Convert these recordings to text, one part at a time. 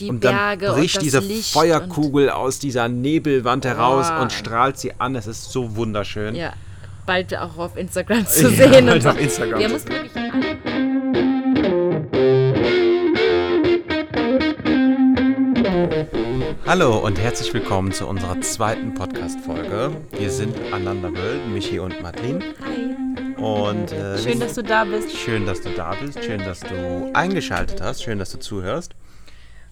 die und dann Berge bricht und das diese Licht Feuerkugel aus dieser Nebelwand heraus Oh. und strahlt sie an. Es ist so wunderschön. Und, ja, bald auch auf Instagram zu Ja, sehen. bald und auf Instagram Wir zu mussten wirklich Hallo und herzlich willkommen zu unserer zweiten Podcast-Folge. Wir sind Ananda World, Michi und Madeline. Hi. Und äh, Schön, dass du da bist. Schön, dass du da bist. Schön, dass du eingeschaltet hast. Schön, dass du zuhörst.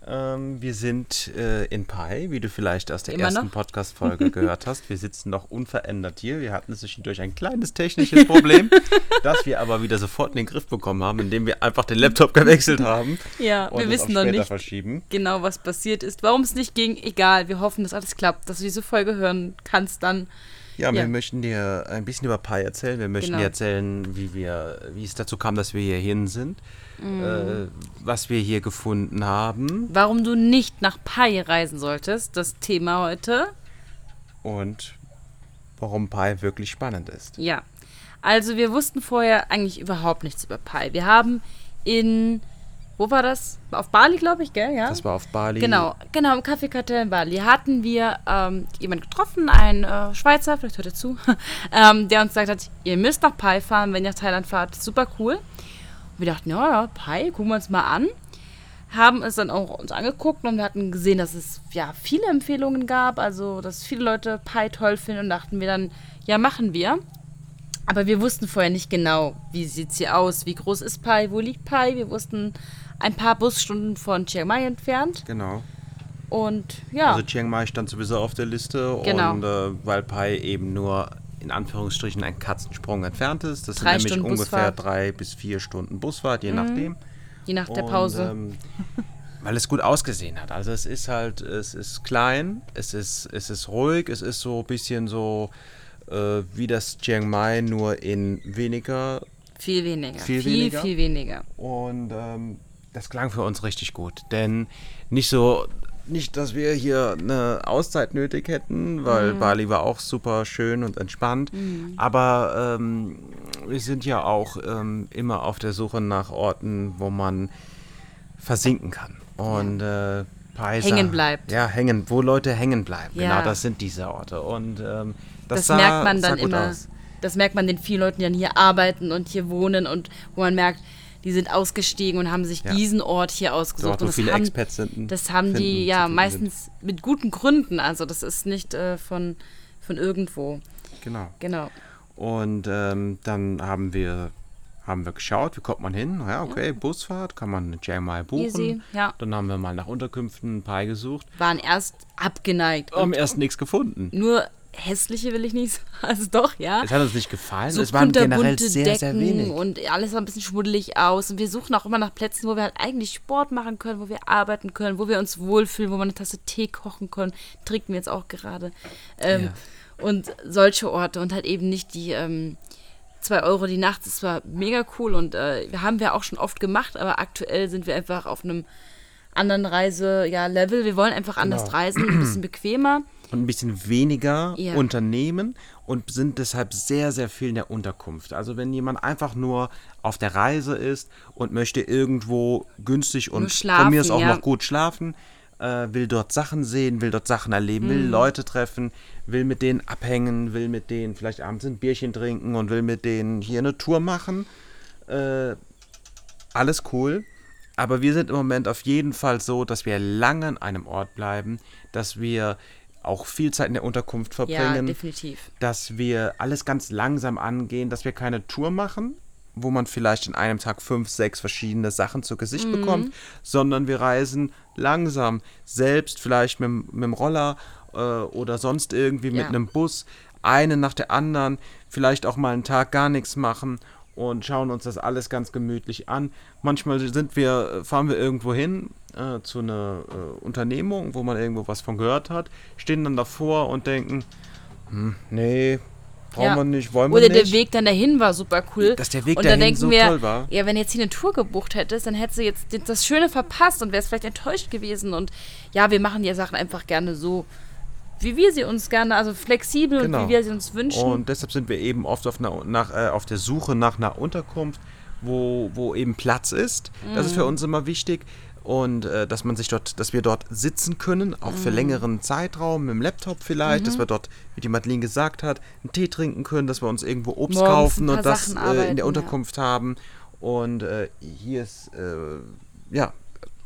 Ähm, wir sind äh, in Pai, wie du vielleicht aus der Immer ersten? Podcast-Folge gehört hast. Wir sitzen noch unverändert hier. Wir hatten zwischendurch ein kleines technisches Problem, das wir aber wieder sofort in den Griff bekommen haben, indem wir einfach den Laptop gewechselt haben. Ja, wir wissen noch nicht genau, was passiert ist. Warum es nicht ging, egal. Wir hoffen, dass alles klappt, dass du diese Folge hören kannst dann. Ja, wir Ja. möchten dir ein bisschen über Pi erzählen. Wir möchten Genau. dir erzählen, wie wir, wie es dazu kam, dass wir hier hin sind, Mhm. äh, was wir hier gefunden haben Warum du nicht nach Pai reisen solltest, das Thema heute. und warum Pi wirklich spannend ist. Ja. Also wir wussten vorher eigentlich überhaupt nichts über Pai. Wir haben in, wo war das? Auf Bali, glaube ich, gell? Ja. Das war auf Bali. Genau, genau, im Café Cartel in Bali hatten wir ähm, jemanden getroffen, einen äh, Schweizer, vielleicht hört er zu, ähm, der uns gesagt hat, ihr müsst nach Pai fahren, wenn ihr nach Thailand fahrt, super cool. Wir dachten, ja, Pai, gucken wir uns mal an. Haben es dann auch uns angeguckt und wir hatten gesehen, dass es ja viele Empfehlungen gab, also dass viele Leute Pai toll finden und dachten wir dann, ja, machen wir. Aber wir wussten vorher nicht genau, wie sieht es hier aus, wie groß ist Pai, wo liegt Pai. Wir wussten ein paar Busstunden von Chiang Mai entfernt. Genau. Und ja, Also Chiang Mai stand sowieso auf der Liste Genau. und äh, weil Pai eben nur in Anführungsstrichen ein Katzensprung entfernt ist. Das Drei sind nämlich Stunden ungefähr Busfahrt. Mhm. drei bis vier Stunden Busfahrt, je nachdem. je nach der Und, Pause. ähm, weil es gut ausgesehen hat. Also es ist halt, es ist klein, es ist, es ist ruhig, es ist so ein bisschen so äh, wie das Chiang Mai, nur in weniger. viel weniger. viel Viel, weniger? viel weniger. Und ähm, das klang für uns richtig gut. Denn nicht so, nicht, dass wir hier eine Auszeit nötig hätten, weil Mhm. Bali war auch super schön und entspannt. Aber ähm, wir sind ja auch ähm, immer auf der Suche nach Orten, wo man versinken kann. Und äh, Paisa, Hängen bleibt. Ja, hängen, wo Leute hängen bleiben. Ja. Genau, das sind diese Orte. Und ähm, das, Das, sah, merkt man dann immer. aus. Das merkt man den vielen Leuten, die dann hier arbeiten und hier wohnen und wo man merkt, die sind ausgestiegen und haben sich Ja. diesen Ort hier ausgesucht. Und das viele haben, Expats sind, Das haben finden, die ja meistens mit guten Gründen. Also das ist nicht äh, von, von irgendwo. Genau. Genau. Und ähm, dann haben wir, haben wir geschaut, wie kommt man hin? Ja, okay, Busfahrt, kann man in Chiang Mai buchen. Easy, ja. Dann haben wir mal nach Unterkünften ein paar gesucht. Waren erst abgeneigt. Haben erst nichts gefunden. nur hässliche will ich nicht sagen. Also doch, ja. Es hat uns nicht gefallen. so es waren generell sehr, Decken sehr wenig. und alles sah ein bisschen schmuddelig aus. Und wir suchen auch immer nach Plätzen, wo wir halt eigentlich Sport machen können, wo wir arbeiten können, wo wir uns wohlfühlen, wo wir eine Tasse Tee kochen können. Trinken wir jetzt auch gerade. Ähm, Ja. Und solche Orte und halt eben nicht die ähm, 2 Euro die Nacht. Das war mega cool und äh, haben wir auch schon oft gemacht, aber aktuell sind wir einfach auf einem anderen Reise, ja. Wir wollen einfach anders Genau. reisen, ein bisschen bequemer. Und ein bisschen weniger Ja. Unternehmen und sind deshalb sehr, sehr viel in der Unterkunft. Also wenn jemand einfach nur auf der Reise ist und möchte irgendwo günstig und von mir schlafen, auch ja. noch gut schlafen, äh, will dort Sachen sehen, will dort Sachen erleben, Mhm. will Leute treffen, will mit denen abhängen, will mit denen vielleicht abends ein Bierchen trinken und will mit denen hier eine Tour machen. Äh, alles cool. Aber wir sind im Moment auf jeden Fall so, dass wir lange an einem Ort bleiben, dass wir auch viel Zeit in der Unterkunft Ja, verbringen, definitiv. dass wir alles ganz langsam angehen, dass wir keine Tour machen, wo man vielleicht in einem Tag fünf, sechs verschiedene Sachen zu Gesicht Mhm. bekommt, sondern wir reisen langsam, selbst vielleicht mit, mit dem Roller äh, oder sonst irgendwie mit Ja. einem Bus, eine nach der anderen, vielleicht auch mal einen Tag gar nichts machen und schauen uns das alles ganz gemütlich an. Manchmal sind wir, fahren wir irgendwo hin äh, zu einer äh, Unternehmung, wo man irgendwo was von gehört hat, stehen dann davor und denken, hm, nee, brauchen Ja. wir nicht, wollen wir Oder nicht. der Weg dann dahin war super cool. Dass der Weg und dahin so wir, toll war. Ja, wenn jetzt hier eine Tour gebucht hättest, dann hättest du jetzt das Schöne verpasst und wärst vielleicht enttäuscht gewesen. Und ja, wir machen die Sachen einfach gerne so, wie wir sie uns gerne, also flexibel Genau. und wie wir sie uns wünschen. Und deshalb sind wir eben oft auf, einer, nach, äh, auf der Suche nach einer Unterkunft, wo, wo eben Platz ist. Das ist für Mhm. uns immer wichtig. und äh, dass man sich dort, dass wir dort sitzen können, auch für längeren Zeitraum, mit dem Laptop vielleicht, dass wir dort, wie die Madeline gesagt hat, einen Tee trinken können, dass wir uns irgendwo Obst Morgens kaufen und das äh, arbeiten, in der ja. Unterkunft haben. Und äh, hier ist, äh, ja,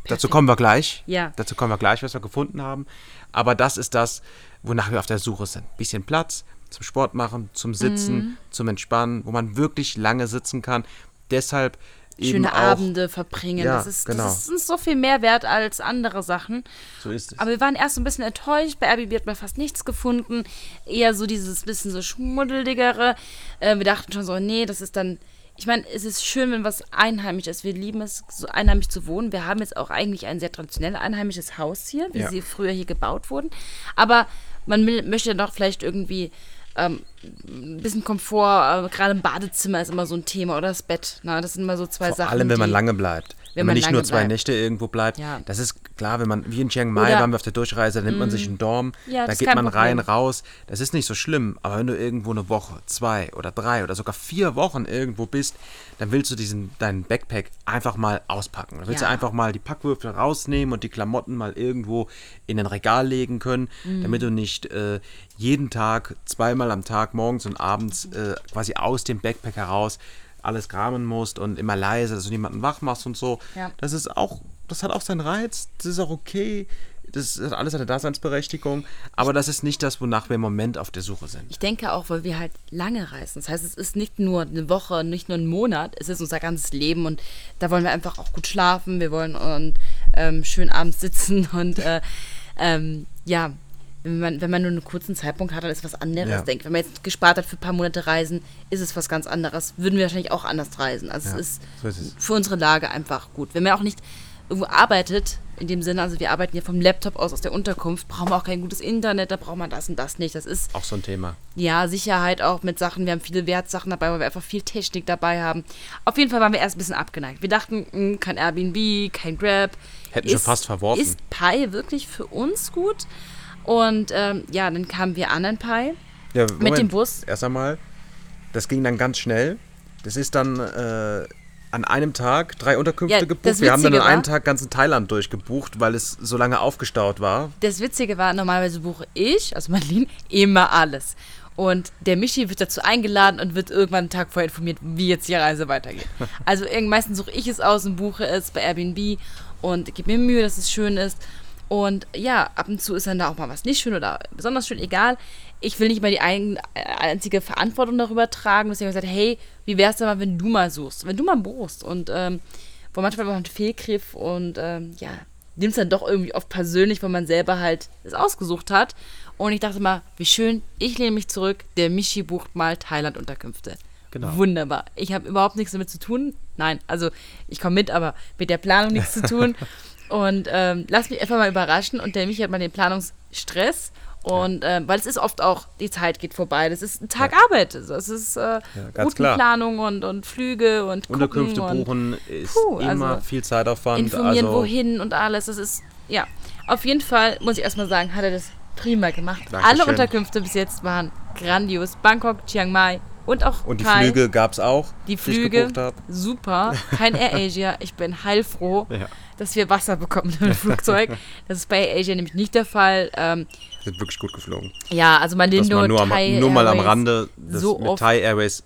dazu kommen wir gleich. Ja. Dazu kommen wir gleich, was wir gefunden haben. Aber das ist das, wonach wir auf der Suche sind. Bisschen Platz zum Sport machen, zum Sitzen, Mhm. zum Entspannen, wo man wirklich lange sitzen kann. Deshalb Schöne auch, Abende verbringen. Ja, das, ist, genau. das ist uns so viel mehr wert als andere Sachen. So ist es. Aber wir waren erst so ein bisschen enttäuscht. Bei Airbnb hat man fast nichts gefunden. Eher so dieses bisschen so schmuddeligere. Äh, wir dachten schon so, nee, das ist dann. Ich meine, es ist schön, wenn was einheimisch ist. Wir lieben es, so einheimisch zu wohnen. Wir haben jetzt auch eigentlich ein sehr traditionell einheimisches Haus hier, wie Ja. sie früher hier gebaut wurden. Aber man möchte doch vielleicht irgendwie ähm, ein bisschen Komfort. Äh, Gerade im Badezimmer ist immer so ein Thema oder das Bett. Na, das sind immer so zwei Vor Sachen. allem, wenn man lange bleibt. Wenn, wenn man man nicht nur zwei bleibt. Nächte irgendwo bleibt. Ja. Das ist klar, wenn man, wie in Chiang Mai Oder- waren wir auf der Durchreise, da nimmt man sich einen Dorm, Ja, da geht man rein, raus. Das ist nicht so schlimm. Aber wenn du irgendwo eine Woche, zwei oder drei oder sogar vier Wochen irgendwo bist, dann willst du diesen, deinen Backpack einfach mal auspacken. Dann willst Ja. du einfach mal die Packwürfel rausnehmen und die Klamotten mal irgendwo in ein Regal legen können, Mhm. damit du nicht äh, jeden Tag, zweimal am Tag, morgens und abends äh, quasi aus dem Backpack heraus alles kramen musst und immer leise, dass du niemanden wach machst und so. Ja. Das ist auch, das hat auch seinen Reiz, das ist auch okay. Das hat alles eine Daseinsberechtigung, aber das ist nicht das, wonach wir im Moment auf der Suche sind. Ich denke auch, weil wir halt lange reisen. Das heißt, es ist nicht nur eine Woche, nicht nur ein Monat, es ist unser ganzes Leben und da wollen wir einfach auch gut schlafen, wir wollen und ähm, schön abends sitzen und äh, ähm, ja, wenn man, wenn man nur einen kurzen Zeitpunkt hat, dann ist was anderes. Ja. Ich denke, wenn man jetzt gespart hat für ein paar Monate Reisen, ist es was ganz anderes. Würden wir wahrscheinlich auch anders reisen. Also Ja, es ist, so ist es. für unsere Lage einfach gut. Wenn man auch nicht irgendwo arbeitet, in dem Sinne, also wir arbeiten ja vom Laptop aus aus der Unterkunft, brauchen wir auch kein gutes Internet, da braucht man das und das nicht. Das ist Auch so ein Thema. ja, Sicherheit auch mit Sachen. Wir haben viele Wertsachen dabei, weil wir einfach viel Technik dabei haben. Auf jeden Fall waren wir erst ein bisschen abgeneigt. Wir dachten, mh, kein Airbnb, kein Grab. Hätten schon fast verworfen. Ist Pi wirklich für uns gut? Und ähm, ja, dann kamen wir an ein Pi. Ja, Mit dem Bus? Erst einmal, das ging dann ganz schnell. Das ist dann äh, an einem Tag drei Unterkünfte Ja, gebucht. Wir haben dann an einem Tag ganzen Thailand durchgebucht, weil es so lange aufgestaut war. Das Witzige war, normalerweise buche ich, also Madeline, immer alles. Und der Michi wird dazu eingeladen und wird irgendwann einen Tag vorher informiert, wie jetzt die Reise weitergeht. Also meistens suche ich es aus und buche es bei Airbnb und gebe mir Mühe, dass es schön ist. Und ja, ab und zu ist dann da auch mal was nicht schön oder besonders schön, egal. Ich will nicht mal die ein, äh, einzige Verantwortung darüber tragen. Deswegen habe ich gesagt, hey, wie wär's denn mal, wenn du mal suchst, wenn du mal buchst und ähm, wo manchmal man einen Fehlgriff und ähm, ja, nimmt es dann doch irgendwie oft persönlich, weil man selber halt es ausgesucht hat. Und ich dachte mal, wie schön, ich lehne mich zurück, der Michi bucht mal Thailand-Unterkünfte. Genau. Wunderbar. Ich habe überhaupt nichts damit zu tun. Nein, also ich komme mit, aber mit der Planung nichts zu tun. Und ähm, lass mich einfach mal überraschen. Und der Michi hat mal den Planungsstress. Und ähm, weil es ist oft auch, die Zeit geht vorbei. Das ist ein Tag Arbeit. Also es ist äh, klar. Routenplanung und, und Flüge und Unterkünfte und buchen ist Puh, immer also viel Zeitaufwand. informieren, also, wohin und alles. Das ist, ja, auf jeden Fall muss ich erstmal sagen, hat er das prima gemacht. Dankeschön. Alle Unterkünfte bis jetzt waren grandios. Bangkok, Chiang Mai und auch Und die Thai. Flüge gab es auch, Die Flüge, habe. super. Kein Air Asia. Ich bin heilfroh, Ja. dass wir Wasser bekommen im Flugzeug. Das ist bei Air Asia nämlich nicht der Fall. Ähm, Sind wirklich gut geflogen. ja, also Das Malindo, mal nur, am, nur mal am Rande. Das so mit oft. Thai Airways,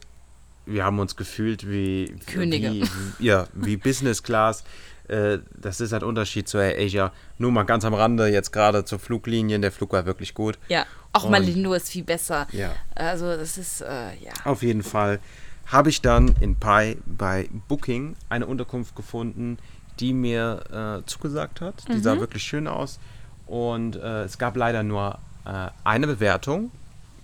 wir haben uns gefühlt wie Könige. Wie, ja, wie Business Class. Äh, Das ist halt Unterschied zu Air Asia. Nur mal ganz am Rande, jetzt gerade zur Fluglinien. Der Flug war wirklich gut. Ja, auch Und- Malindo ist viel besser. Ja. Also das ist, äh, ja. Auf jeden Fall habe ich dann in Pai bei Booking eine Unterkunft gefunden, die mir äh, zugesagt hat. Die Mhm. sah wirklich schön aus. Und äh, es gab leider nur äh, eine Bewertung.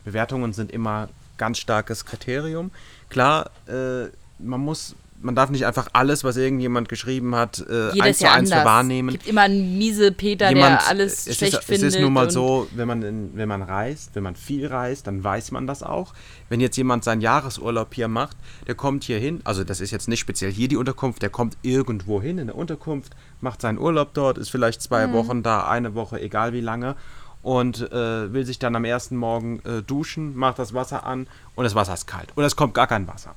Bewertungen sind immer ganz starkes Kriterium. Klar, äh, man muss, man darf nicht einfach alles, was irgendjemand geschrieben hat, äh, eins zu eins wahrnehmen. gibt immer einen miese Peter, Jemand- der alles es schlecht ist, findet. Es ist nun mal so, wenn man, in, wenn man reist, wenn man viel reist, dann weiß man das auch. Wenn jetzt jemand seinen Jahresurlaub hier macht, der kommt hier hin, also das ist jetzt nicht speziell hier die Unterkunft, der kommt irgendwo hin in der Unterkunft, macht seinen Urlaub dort, ist vielleicht zwei Mhm. Wochen da, eine Woche, egal wie lange, und äh, will sich dann am ersten Morgen äh, duschen, macht das Wasser an und das Wasser ist kalt oder es kommt gar kein Wasser.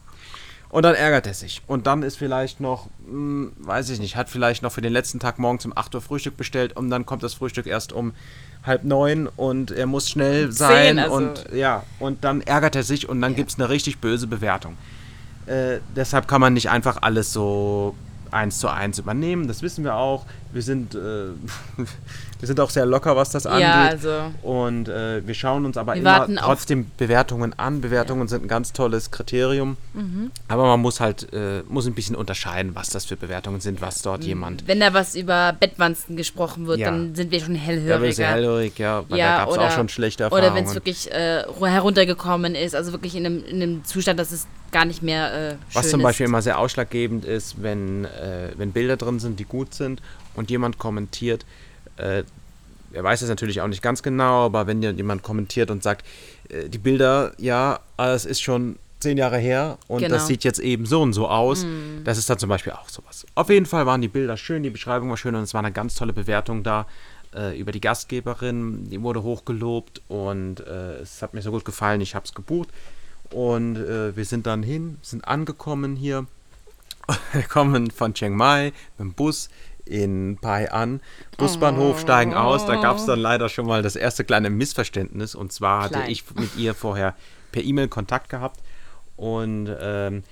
Und dann ärgert er sich. Und dann ist vielleicht noch, hm, weiß ich nicht, hat vielleicht noch für den letzten Tag morgens um 8 Uhr Frühstück bestellt und dann kommt das Frühstück erst um halb neun und er muss schnell sein also. und ja, und dann ärgert er sich und dann gibt es eine richtig böse Bewertung. Äh, deshalb kann man nicht einfach alles so eins zu eins übernehmen, das wissen wir auch. Wir sind, äh, wir sind auch sehr locker, was das angeht. Ja, also. Und äh, wir schauen uns aber Wir immer trotzdem Bewertungen an. Bewertungen sind ein ganz tolles Kriterium. Mhm. Aber man muss halt äh, muss ein bisschen unterscheiden, was das für Bewertungen sind, was Mhm. dort jemand. Wenn da was über Bettwanzen gesprochen wird, Ja. dann sind wir schon Da hellhöriger. wird sehr hellhörig, ja. Weil Ja, da gab es oder- auch schon schlechte Erfahrungen. Oder wenn es wirklich äh, heruntergekommen ist, also wirklich in einem, in einem Zustand, dass es gar nicht mehr äh, schön Was zum Beispiel ist. immer sehr ausschlaggebend ist, wenn, äh, wenn Bilder drin sind, die gut sind und jemand kommentiert, äh, er weiß es natürlich auch nicht ganz genau, aber wenn jemand kommentiert und sagt, äh, die Bilder, ja, das ist schon zehn Jahre her und Genau. das sieht jetzt eben so und so aus, das ist dann zum Beispiel auch sowas. Auf jeden Fall waren die Bilder schön, die Beschreibung war schön und es war eine ganz tolle Bewertung da äh, über die Gastgeberin, die wurde hochgelobt und äh, es hat mir so gut gefallen, ich habe es gebucht. Und äh, wir sind dann hin, sind angekommen hier. Wir kommen von Chiang Mai mit dem Bus in Pai an. Busbahnhof steigen aus. Da gab es dann leider schon mal das erste kleine Missverständnis. Und zwar hatte Klein. ich mit ihr vorher per E-Mail Kontakt gehabt. Und ähm,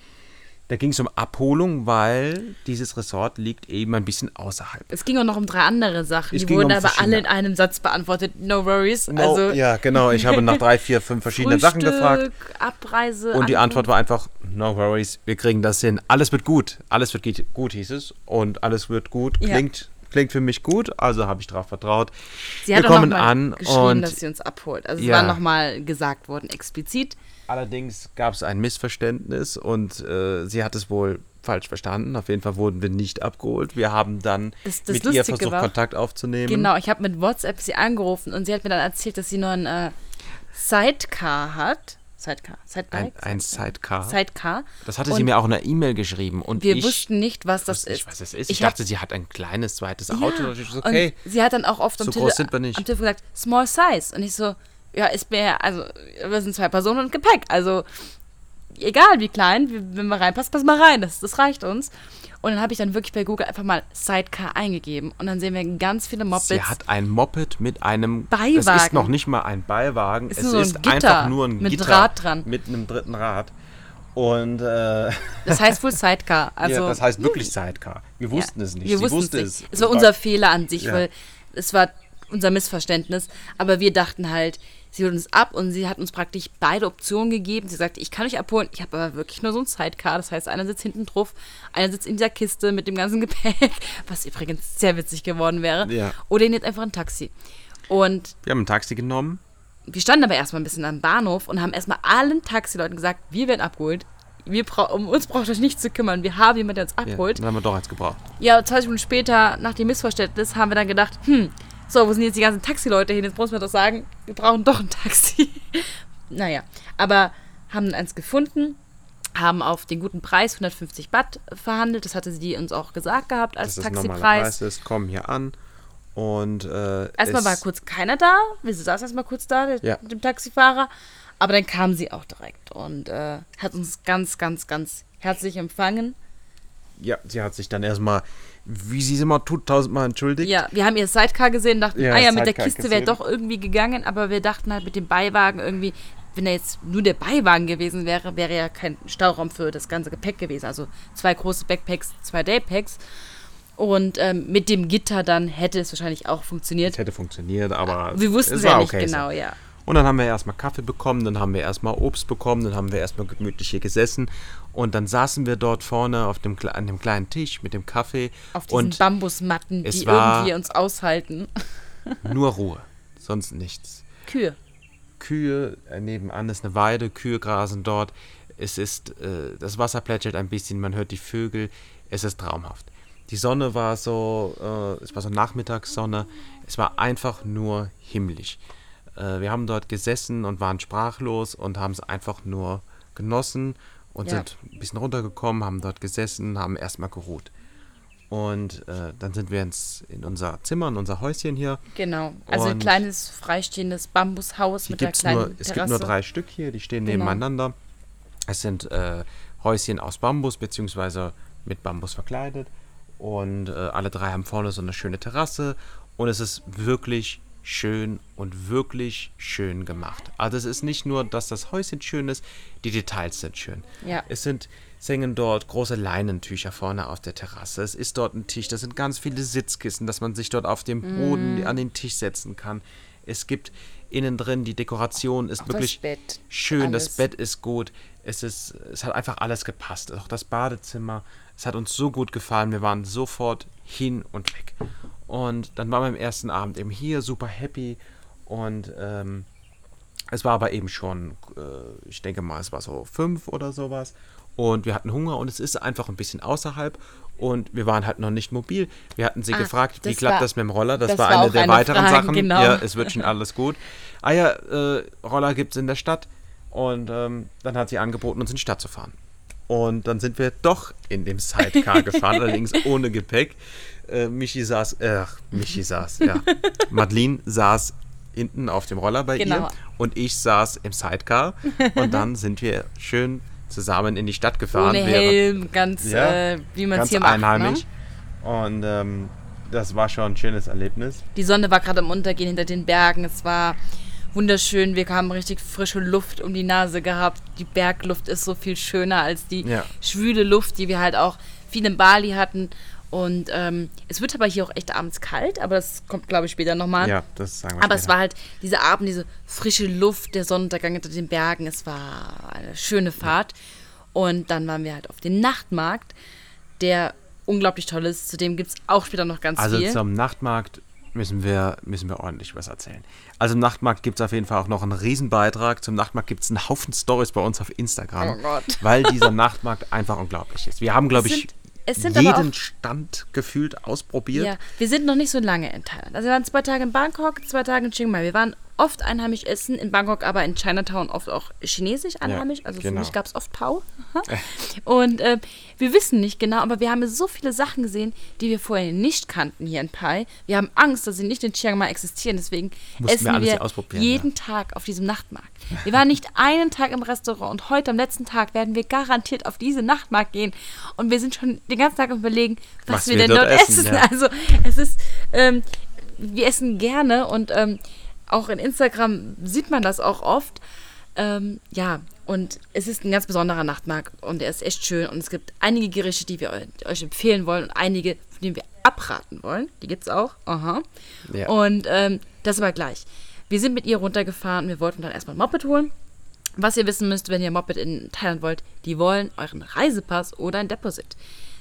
da ging es um Abholung, weil dieses Resort liegt eben ein bisschen außerhalb. Es ging auch noch um drei andere Sachen. Es die wurden um aber alle in einem Satz beantwortet. No worries. No, also ja, genau. Ich habe nach drei, vier, fünf verschiedenen Sachen gefragt. Abreise. Und die. Antwort war einfach, no worries, wir kriegen das hin. Alles wird gut. Alles wird gut, hieß es. Und alles wird gut. Klingt, klingt für mich gut, also habe ich darauf vertraut. Sie hat wir kommen an geschrieben, und dass sie uns abholt. Also Ja. es war nochmal gesagt worden, explizit. allerdings gab es ein Missverständnis und äh, sie hat es wohl falsch verstanden. Auf jeden Fall wurden wir nicht abgeholt. Wir haben dann Das- das mit ihr versucht, war- Kontakt aufzunehmen. Genau, ich habe mit WhatsApp sie angerufen und sie hat mir dann erzählt, dass sie nur ein äh, Sidecar hat. Sidecar, Sidebike? Ein, ein Sidecar. Sidecar. das hatte Und sie mir auch in einer E-Mail geschrieben. Und Wir ich wussten nicht, was das ist. nicht, was das ist. Ich, Ich hab- dachte, sie hat ein kleines zweites Ja, Auto. Ich so, okay. Sie hat dann auch oft am, So Tele groß sind wir nicht. am Telefon gesagt, small size. Und ich so, ja, ist mir, also, wir sind zwei Personen und Gepäck. Also, egal wie klein, wenn man reinpasst, pass mal rein. Das, das reicht uns. Und dann habe ich dann wirklich bei Google einfach mal Sidecar eingegeben. Und dann sehen wir ganz viele Mopeds. Sie hat ein Moped mit einem Beiwagen. Es ist noch nicht mal ein Beiwagen. Ist es so ein ist einfach nur ein mit Gitter Draht dran. Mit einem dritten Rad. Und äh, das heißt wohl Sidecar. Also, ja, das heißt wirklich Sidecar. Wir wussten es nicht. Wir Sie wussten wusste es es. nicht. Es war unser Fehler an sich, Ja. weil es war unser Missverständnis. Aber wir dachten halt, sie holt uns ab und sie hat uns praktisch beide Optionen gegeben. Sie sagte, ich kann euch abholen. Ich habe aber wirklich nur so ein Sidecar. Das heißt, einer sitzt hinten drauf, einer sitzt in dieser Kiste mit dem ganzen Gepäck, was übrigens sehr witzig geworden wäre. Ja. Oder ihr nehmt einfach ein Taxi. Und Wir haben ein Taxi genommen. wir standen aber erstmal ein bisschen am Bahnhof und haben erstmal allen Taxileuten gesagt, wir werden abgeholt. Wir um uns braucht euch nicht zu kümmern. Wir haben jemanden, der uns Ja, abholt. dann haben wir doch eins gebraucht. Ja, 20 Minuten später, nach dem Missverständnis, haben wir dann gedacht, hm, so, wo sind jetzt die ganzen Taxileute hin? Jetzt muss man doch sagen, wir brauchen doch ein Taxi. naja, aber haben eins gefunden, haben auf den guten Preis 150 Baht verhandelt. Das hatte sie uns auch gesagt gehabt als das Taxipreis. Preis ist. Kommen hier an. Und äh, Erstmal war kurz keiner da. Wir saßen erstmal kurz da der, Ja. mit dem Taxifahrer. Aber dann kam sie auch direkt und äh, hat uns ganz, ganz, ganz herzlich empfangen. Ja, sie hat sich dann erstmal, wie sie es immer tut, tausendmal entschuldigt. Ja, wir haben ihr Sidecar gesehen, dachten, Ja, ah ja, mit der Sidecar Kiste wäre doch irgendwie gegangen, aber wir dachten halt mit dem Beiwagen irgendwie, wenn er jetzt nur der Beiwagen gewesen wäre, wäre ja kein Stauraum für das ganze Gepäck gewesen. Also zwei große Backpacks, zwei Daypacks. Und ähm, mit dem Gitter dann hätte es wahrscheinlich auch funktioniert. Es hätte funktioniert, aber Wir wussten es ja war nicht okay so. genau, ja. Und dann haben wir erstmal Kaffee bekommen, dann haben wir erstmal Obst bekommen, dann haben wir erstmal gemütlich hier gesessen und dann saßen wir dort vorne auf dem, an dem kleinen Tisch mit dem Kaffee Auf diesen und Bambusmatten, die irgendwie uns aushalten. nur Ruhe, sonst nichts. Kühe. Kühe, äh, nebenan ist eine Weide, Kühe grasen dort. Es ist, äh, das Wasser plätschert ein bisschen, man hört die Vögel, es ist traumhaft. Die Sonne war so, äh, es war so Nachmittagssonne, es war einfach nur himmlisch. Äh, wir haben dort gesessen und waren sprachlos und haben es einfach nur genossen und Ja. sind ein bisschen runtergekommen, haben dort gesessen, haben erstmal geruht. Und äh, dann sind wir ins, in unser Zimmer, in unser Häuschen hier. Genau. Also ein Und- kleines freistehendes Bambushaus mit einer kleinen nur, es Terrasse. gibt nur drei Stück hier, die stehen Genau. nebeneinander. Es sind äh, Häuschen aus Bambus, beziehungsweise mit Bambus verkleidet. Und äh, alle drei haben vorne so eine schöne Terrasse. Und es ist wirklich schön und wirklich schön gemacht. Also es ist nicht nur, dass das Häuschen schön ist, die Details sind schön. Ja. Es sind hängen dort große Leinentücher vorne auf der Terrasse. Es ist dort ein Tisch, da sind ganz viele Sitzkissen, dass man sich dort auf dem Boden an den Tisch setzen kann. Es gibt innen drin, die Dekoration ist Auch wirklich das Bett, schön, das alles. Bett ist gut. Es, ist, es hat einfach alles gepasst. Auch das Badezimmer. Es hat uns so gut gefallen. Wir waren sofort hin und weg. Und dann waren wir am ersten Abend eben hier super happy. Und ähm, es war aber eben schon, äh, ich denke mal, es war so fünf oder sowas. Und wir hatten Hunger und es ist einfach ein bisschen außerhalb. Und wir waren halt noch nicht mobil. Wir hatten sie Ah, gefragt, wie klappt war- das mit dem Roller? Das, das war war eine der eine weiteren Frage, Sachen. genau. Ja, es wird schon alles gut. Ah ja, äh, Roller gibt es in der Stadt. Und ähm, dann hat sie angeboten, uns in die Stadt zu fahren. Und dann sind wir doch in dem Sidecar gefahren, allerdings ohne Gepäck. Äh, Michi saß, äh, Michi saß, ja. Madeline saß hinten auf dem Roller bei Genau. ihr und ich saß im Sidecar. Und dann sind wir schön zusammen in die Stadt gefahren. Ohne während- Helm, ganz, Ja, äh, wie man es hier macht. einheimisch. Ne? Und ähm, das war schon ein schönes Erlebnis. Die Sonne war gerade am Untergehen hinter den Bergen. Es war wunderschön. Wir haben richtig frische Luft um die Nase gehabt. Die Bergluft ist so viel schöner als die Ja. schwüle Luft, die wir halt auch viel in Bali hatten. Und ähm, es wird aber hier auch echt abends kalt, aber das kommt, glaube ich, später nochmal. Ja, das sagen wir Aber es später. war halt dieser Abend, diese frische Luft, der Sonnenuntergang hinter den Bergen. Es war eine schöne Fahrt. Und dann waren wir halt auf dem Nachtmarkt, der unglaublich toll ist. Zudem gibt es auch später noch ganz Also viel. zum Nachtmarkt müssen wir, müssen wir ordentlich was erzählen. Also im Nachtmarkt gibt es auf jeden Fall auch noch einen Riesenbeitrag. Zum Nachtmarkt gibt es einen Haufen Stories bei uns auf Instagram. Oh Gott. Weil dieser Nachtmarkt einfach unglaublich ist. Wir haben, glaube ich, jeden Stand gefühlt ausprobiert. Ja, wir sind noch nicht so lange in Thailand. Also wir waren zwei Tage in Bangkok, zwei Tage in Chiang Mai. Wir waren oft einheimisch essen, in Bangkok aber in Chinatown oft auch chinesisch einheimisch. also für genau. mich gab es oft Pau. Und äh, wir wissen nicht genau, aber wir haben so viele Sachen gesehen, die wir vorher nicht kannten hier in Pai. Wir haben Angst, dass sie nicht in Chiang Mai existieren. Deswegen Mussten essen wir wir jeden Tag auf diesem Nachtmarkt. Wir waren nicht einen Tag im Restaurant und heute am letzten Tag werden wir garantiert auf diese Nachtmarkt gehen. Und wir sind schon den ganzen Tag überlegen, was, Was wir, wir denn dort dort essen, essen. ja. Also es ist, ähm, wir essen gerne und ähm, auch in Instagram sieht man das auch oft. Ähm, ja, und es ist ein ganz besonderer Nachtmarkt und er ist echt schön und es gibt einige Gerichte, die wir eu- euch empfehlen wollen und einige, von denen wir abraten wollen. Die gibt es auch. Aha. Ja. Und ähm, das aber gleich. Wir sind mit ihr runtergefahren und wir wollten dann erstmal ein Moped holen. Was ihr wissen müsst, wenn ihr ein Moped in Thailand wollt, die wollen euren Reisepass oder ein Deposit.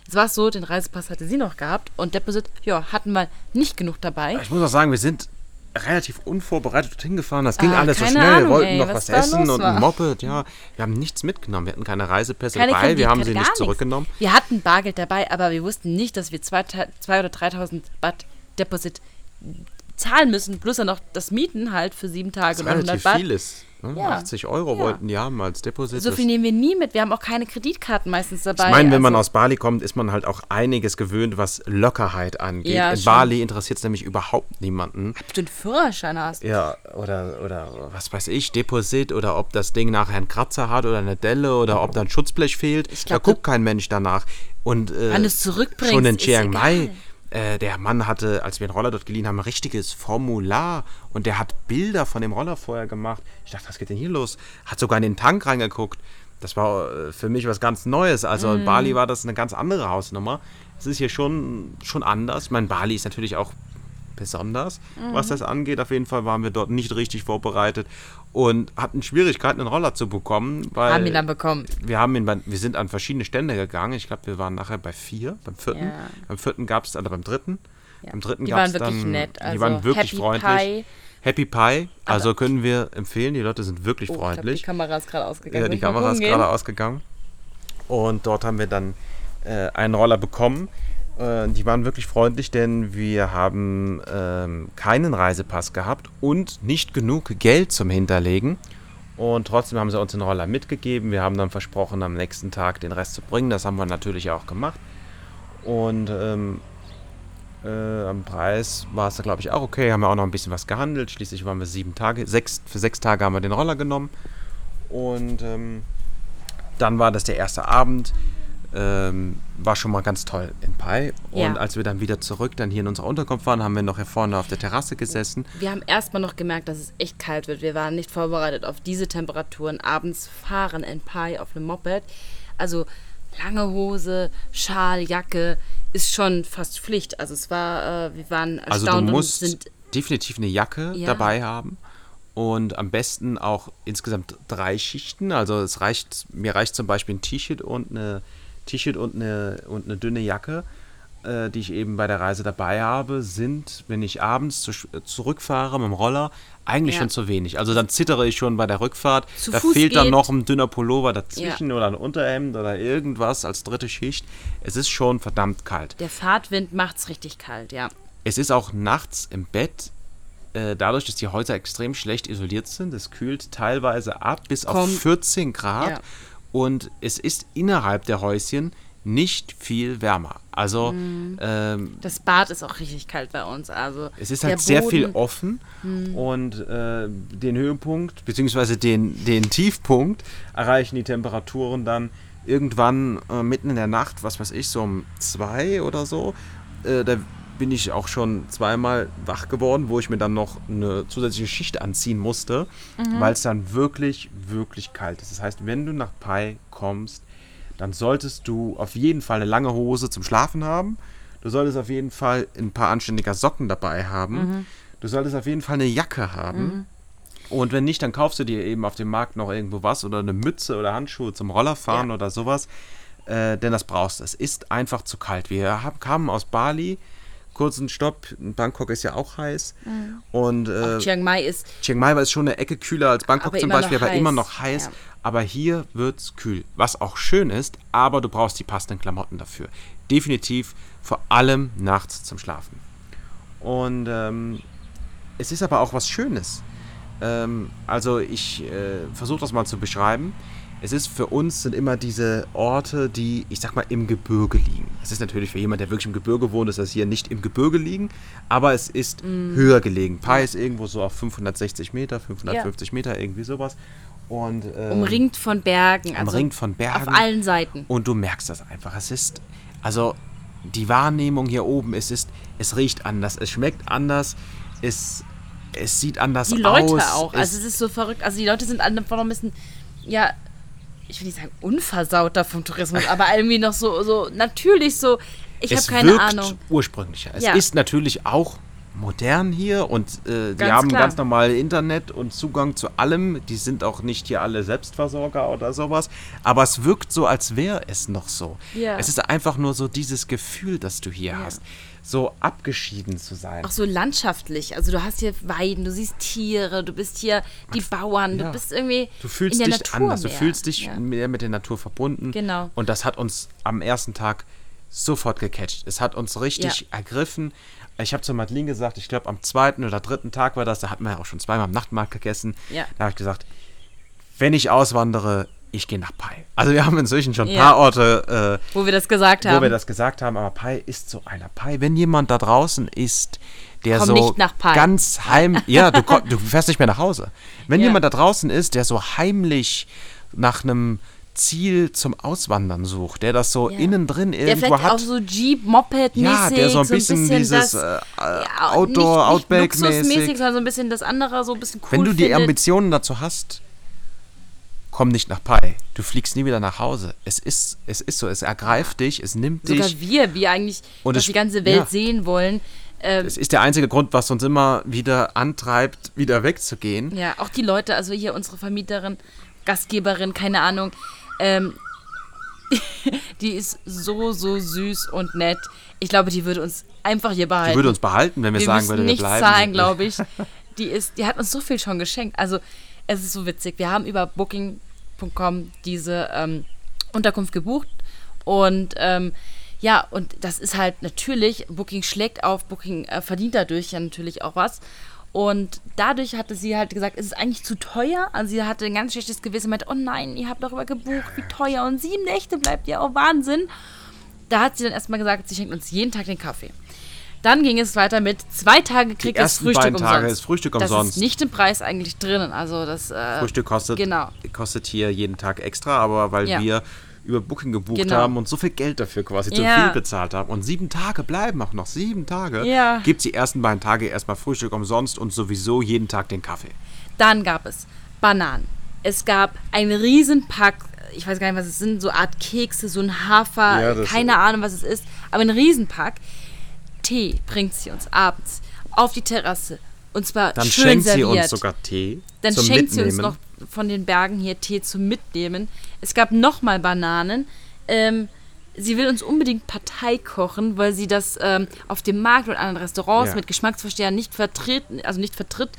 Es war so, den Reisepass hatte sie noch gehabt und Deposit, ja, hatten wir nicht genug dabei. Ich muss auch sagen, wir sind relativ unvorbereitet dorthin gefahren. Das ging Ah, alles so schnell. wir Ahnung, wollten ey, noch was was, essen und ein Moped. Ja, wir haben nichts mitgenommen. Wir hatten keine Reisepässe Keine dabei. Wir haben sie nicht nichts. zurückgenommen. Wir hatten Bargeld dabei, aber wir wussten nicht, dass wir 2.000 oder 3.000 Baht Deposit zahlen müssen, plus dann noch das Mieten halt für sieben Tage Was oder 100 relativ Baht. viel ist. Ne? Ja. 80 Euro Ja. wollten die haben als Deposit. So viel nehmen wir nie mit. Wir haben auch keine Kreditkarten meistens dabei. Ich meine, wenn man also- aus Bali kommt, ist man halt auch einiges gewöhnt, was Lockerheit angeht. Ja, In schon. Bali interessiert es nämlich überhaupt niemanden. Ob du einen Führerschein hast. Ja, oder, oder was weiß ich, Deposit oder ob das Ding nachher einen Kratzer hat oder eine Delle oder ob da ein Schutzblech fehlt. Ich da glaub, guckt kein Mensch danach. Und äh, schon in Chiang Mai. Äh, der Mann hatte, als wir einen Roller dort geliehen haben, ein richtiges Formular und der hat Bilder von dem Roller vorher gemacht. Ich dachte, was geht denn hier los? Hat sogar in den Tank reingeguckt. Das war äh, für mich was ganz Neues. Also Mhm. in Bali war das eine ganz andere Hausnummer. Es ist hier schon, schon anders. Ich meine, Bali ist natürlich auch besonders, was Mhm. das angeht. Auf jeden Fall waren wir dort nicht richtig vorbereitet und hatten Schwierigkeiten, einen Roller zu bekommen, weil Haben ihn dann bekommen. wir haben ihn bei, wir sind an verschiedene Stände gegangen. Ich glaube, wir waren nachher bei vier, beim vierten. Ja. Beim vierten gab es, oder beim dritten. Ja. Beim dritten Die gab es waren wirklich dann, nett, die also waren wirklich Happy freundlich. Pie. Happy Pie, also Aber- können wir empfehlen. Die Leute sind wirklich Oh, ich glaub, die freundlich. Kamera ist gerade ausgegangen. Ja, die Kamera ist gerade ausgegangen. Und dort haben wir dann äh, einen Roller bekommen. Äh, die waren wirklich freundlich, denn wir haben ähm, keinen Reisepass gehabt und nicht genug Geld zum Hinterlegen. Und trotzdem haben sie uns den Roller mitgegeben. Wir haben dann versprochen, am nächsten Tag den Rest zu bringen. Das haben wir natürlich auch gemacht. Und ähm, äh, am Preis war es, glaube ich, auch okay. Haben wir auch noch ein bisschen was gehandelt. Schließlich waren wir sieben Tage, sechs, für sechs Tage haben wir den Roller genommen. Und ähm, dann war das der erste Abend. Ähm, war schon mal ganz toll in Pai. Und Ja. als wir dann wieder zurück dann hier in unserer Unterkunft waren, haben wir noch hier vorne auf der Terrasse gesessen. Wir haben erstmal noch gemerkt, dass es echt kalt wird. Wir waren nicht vorbereitet auf diese Temperaturen. Abends fahren in Pai auf einem Moped. Also lange Hose, Schal, Jacke ist schon fast Pflicht. Also es war, äh, wir waren Also erstaunt du und musst sind definitiv eine Jacke Ja. dabei haben und am besten auch insgesamt drei Schichten. Also es reicht, mir reicht zum Beispiel ein T-Shirt und eine T-Shirt und eine, und eine dünne Jacke, äh, die ich eben bei der Reise dabei habe, sind, wenn ich abends zu, zurückfahre mit dem Roller, eigentlich Ja. schon zu wenig. Also dann zittere ich schon bei der Rückfahrt. Zu da Fuß fehlt dann geht. noch ein dünner Pullover dazwischen oder ein Unterhemd oder irgendwas als dritte Schicht. Es ist schon verdammt kalt. der Fahrtwind macht's richtig kalt, ja. Es ist auch nachts im Bett, äh, dadurch, dass die Häuser extrem schlecht isoliert sind, es kühlt teilweise ab bis auf Kommt- 14 Grad Ja. Und es ist innerhalb der Häuschen nicht viel wärmer. Also Mhm. ähm, Das Bad ist auch richtig kalt bei uns. Also es ist halt sehr viel offen und äh, den Höhepunkt beziehungsweise den, den Tiefpunkt erreichen die Temperaturen dann irgendwann äh, mitten in der Nacht, was weiß ich, so um zwei oder so. Äh, da bin ich auch schon zweimal wach geworden, wo ich mir dann noch eine zusätzliche Schicht anziehen musste, weil es dann wirklich, wirklich kalt ist. Das heißt, wenn du nach Pai kommst, dann solltest du auf jeden Fall eine lange Hose zum Schlafen haben. Du solltest auf jeden Fall ein paar anständiger Socken dabei haben. Du solltest auf jeden Fall eine Jacke haben. Und wenn nicht, dann kaufst du dir eben auf dem Markt noch irgendwo was oder eine Mütze oder Handschuhe zum Rollerfahren Ja. oder sowas. Äh, denn das brauchst du. Es ist einfach zu kalt. Wir haben, kamen aus Bali, kurzen Stopp. Bangkok ist ja auch heiß. Und äh, Chiang Mai ist Chiang Mai war schon eine Ecke kühler als Bangkok zum Beispiel, aber immer noch heiß. Ja. Aber hier wird es kühl, was auch schön ist, aber du brauchst die passenden Klamotten dafür. Definitiv, vor allem nachts zum Schlafen. Und ähm, es ist aber auch was Schönes. Ähm, also ich äh, versuche das mal zu beschreiben. Es ist für uns sind immer diese Orte, die, ich sag mal, im Gebirge liegen. Es ist natürlich für jemand, der wirklich im Gebirge wohnt, ist das hier nicht im Gebirge liegen, aber es ist höher gelegen. Pai ist irgendwo so auf 560 Meter, 550 Meter, irgendwie sowas. Und, ähm, umringt von Bergen. Also umringt von Bergen. Auf allen Seiten. Und du merkst das einfach. Es ist, also die Wahrnehmung hier oben, es ist, es riecht anders, es schmeckt anders, es, es sieht anders Die Leute aus. auch. Also es ist so verrückt. Also die Leute sind alle noch ein bisschen, ja, ich will nicht sagen unversauter vom Tourismus, aber irgendwie noch so, so natürlich so. Ich habe keine wirkt Ahnung. ursprünglicher. Es Ja. ist natürlich auch modern hier und äh, die haben klar. ganz normal Internet und Zugang zu allem. Die sind auch nicht hier alle Selbstversorger oder sowas. Aber es wirkt so, als wäre es noch so. Ja. Es ist einfach nur so dieses Gefühl, das du hier hast. So abgeschieden zu sein. Auch so landschaftlich. Also du hast hier Weiden, du siehst Tiere, du bist hier die Bauern, Ja. du bist irgendwie Du fühlst in der dich Natur anders, du mehr. fühlst dich ja. mehr mit der Natur verbunden. Genau. Und das hat uns am ersten Tag sofort gecatcht. Es hat uns richtig Ja. ergriffen. Ich habe zu Madeline gesagt, ich glaube am zweiten oder dritten Tag war das, da hatten wir ja auch schon zweimal am Nachtmarkt gegessen. Ja. Da habe ich gesagt, wenn ich auswandere, ich gehe nach Pai. Also wir haben inzwischen schon ein Ja. paar Orte, äh, Wo wir das gesagt wo haben. wir das gesagt haben, aber Pai ist so einer. Pai, wenn jemand da draußen ist, der Komm so nicht nach Pai. ganz heim, ja, du, du fährst nicht mehr nach Hause. Wenn Ja. jemand da draußen ist, der so heimlich nach einem Ziel zum Auswandern sucht, der das so Ja. innen drin der irgendwo hat. auch so Jeep, Moped-mäßig. ja, der so ein bisschen, dieses das, äh, Outdoor, luxusmäßig, Outback-mäßig. sondern so ein bisschen das andere, so ein bisschen cool Wenn du die findet. Ambitionen dazu hast, komm nicht nach Pai. Du fliegst nie wieder nach Hause. Es ist, es ist so, es ergreift dich, es nimmt Sogar dich. wir, wir eigentlich Und es- die ganze Welt ja. sehen wollen. Ähm, Es ist der einzige Grund, was uns immer wieder antreibt, wieder wegzugehen. ja, auch die Leute, also hier unsere Vermieterin, Gastgeberin, keine Ahnung, ähm, die ist so, so süß und nett. Ich glaube, die würde uns einfach hier behalten. Die würde uns behalten, wenn wir, wir sagen würden, wir nichts bleiben. zahlen, glaube ich. Die, ist, die hat uns so viel schon geschenkt. Also es ist so witzig. Wir haben über Booking.com diese ähm, Unterkunft gebucht und ähm, ja, und das ist halt natürlich, Booking schlägt auf, Booking äh, verdient dadurch ja natürlich auch was. Und dadurch hatte sie halt gesagt, es ist eigentlich zu teuer. Also sie hatte ein ganz schlechtes Gewissen und meinte, oh nein, ihr habt darüber gebucht, wie teuer. Und sieben Nächte bleibt ja auch Wahnsinn. Da hat sie dann erstmal gesagt, sie schenkt uns jeden Tag den Kaffee. Dann ging es weiter mit zwei Tage das ersten Frühstück beiden Tage umsonst. ist Frühstück das umsonst. ist nicht im Preis eigentlich drinnen. Also das äh, Frühstück kostet, Genau. kostet hier jeden Tag extra, aber weil Ja. wir über Booking gebucht Genau. haben und so viel Geld dafür quasi zu Ja. viel bezahlt haben und sieben Tage bleiben auch noch, sieben Tage, Ja. gibt es die ersten beiden Tage erstmal Frühstück umsonst und sowieso jeden Tag den Kaffee. Dann gab es Bananen. Es gab einen Riesenpack, ich weiß gar nicht, was es sind, so Art Kekse, so ein Hafer, Ja, das- keine Ahnung, was es ist, aber ein Riesenpack. Tee bringt sie uns abends auf die Terrasse. Und zwar Dann schön schenkt serviert. sie uns sogar Tee Dann zum schenkt sie Mitnehmen. uns noch von den Bergen hier Tee zum Mitnehmen. Es gab nochmal Bananen. Ähm, sie will uns unbedingt Partei kochen, weil sie das ähm, auf dem Markt und anderen Restaurants Ja. mit Geschmacksverstärkern nicht vertreten, also nicht vertritt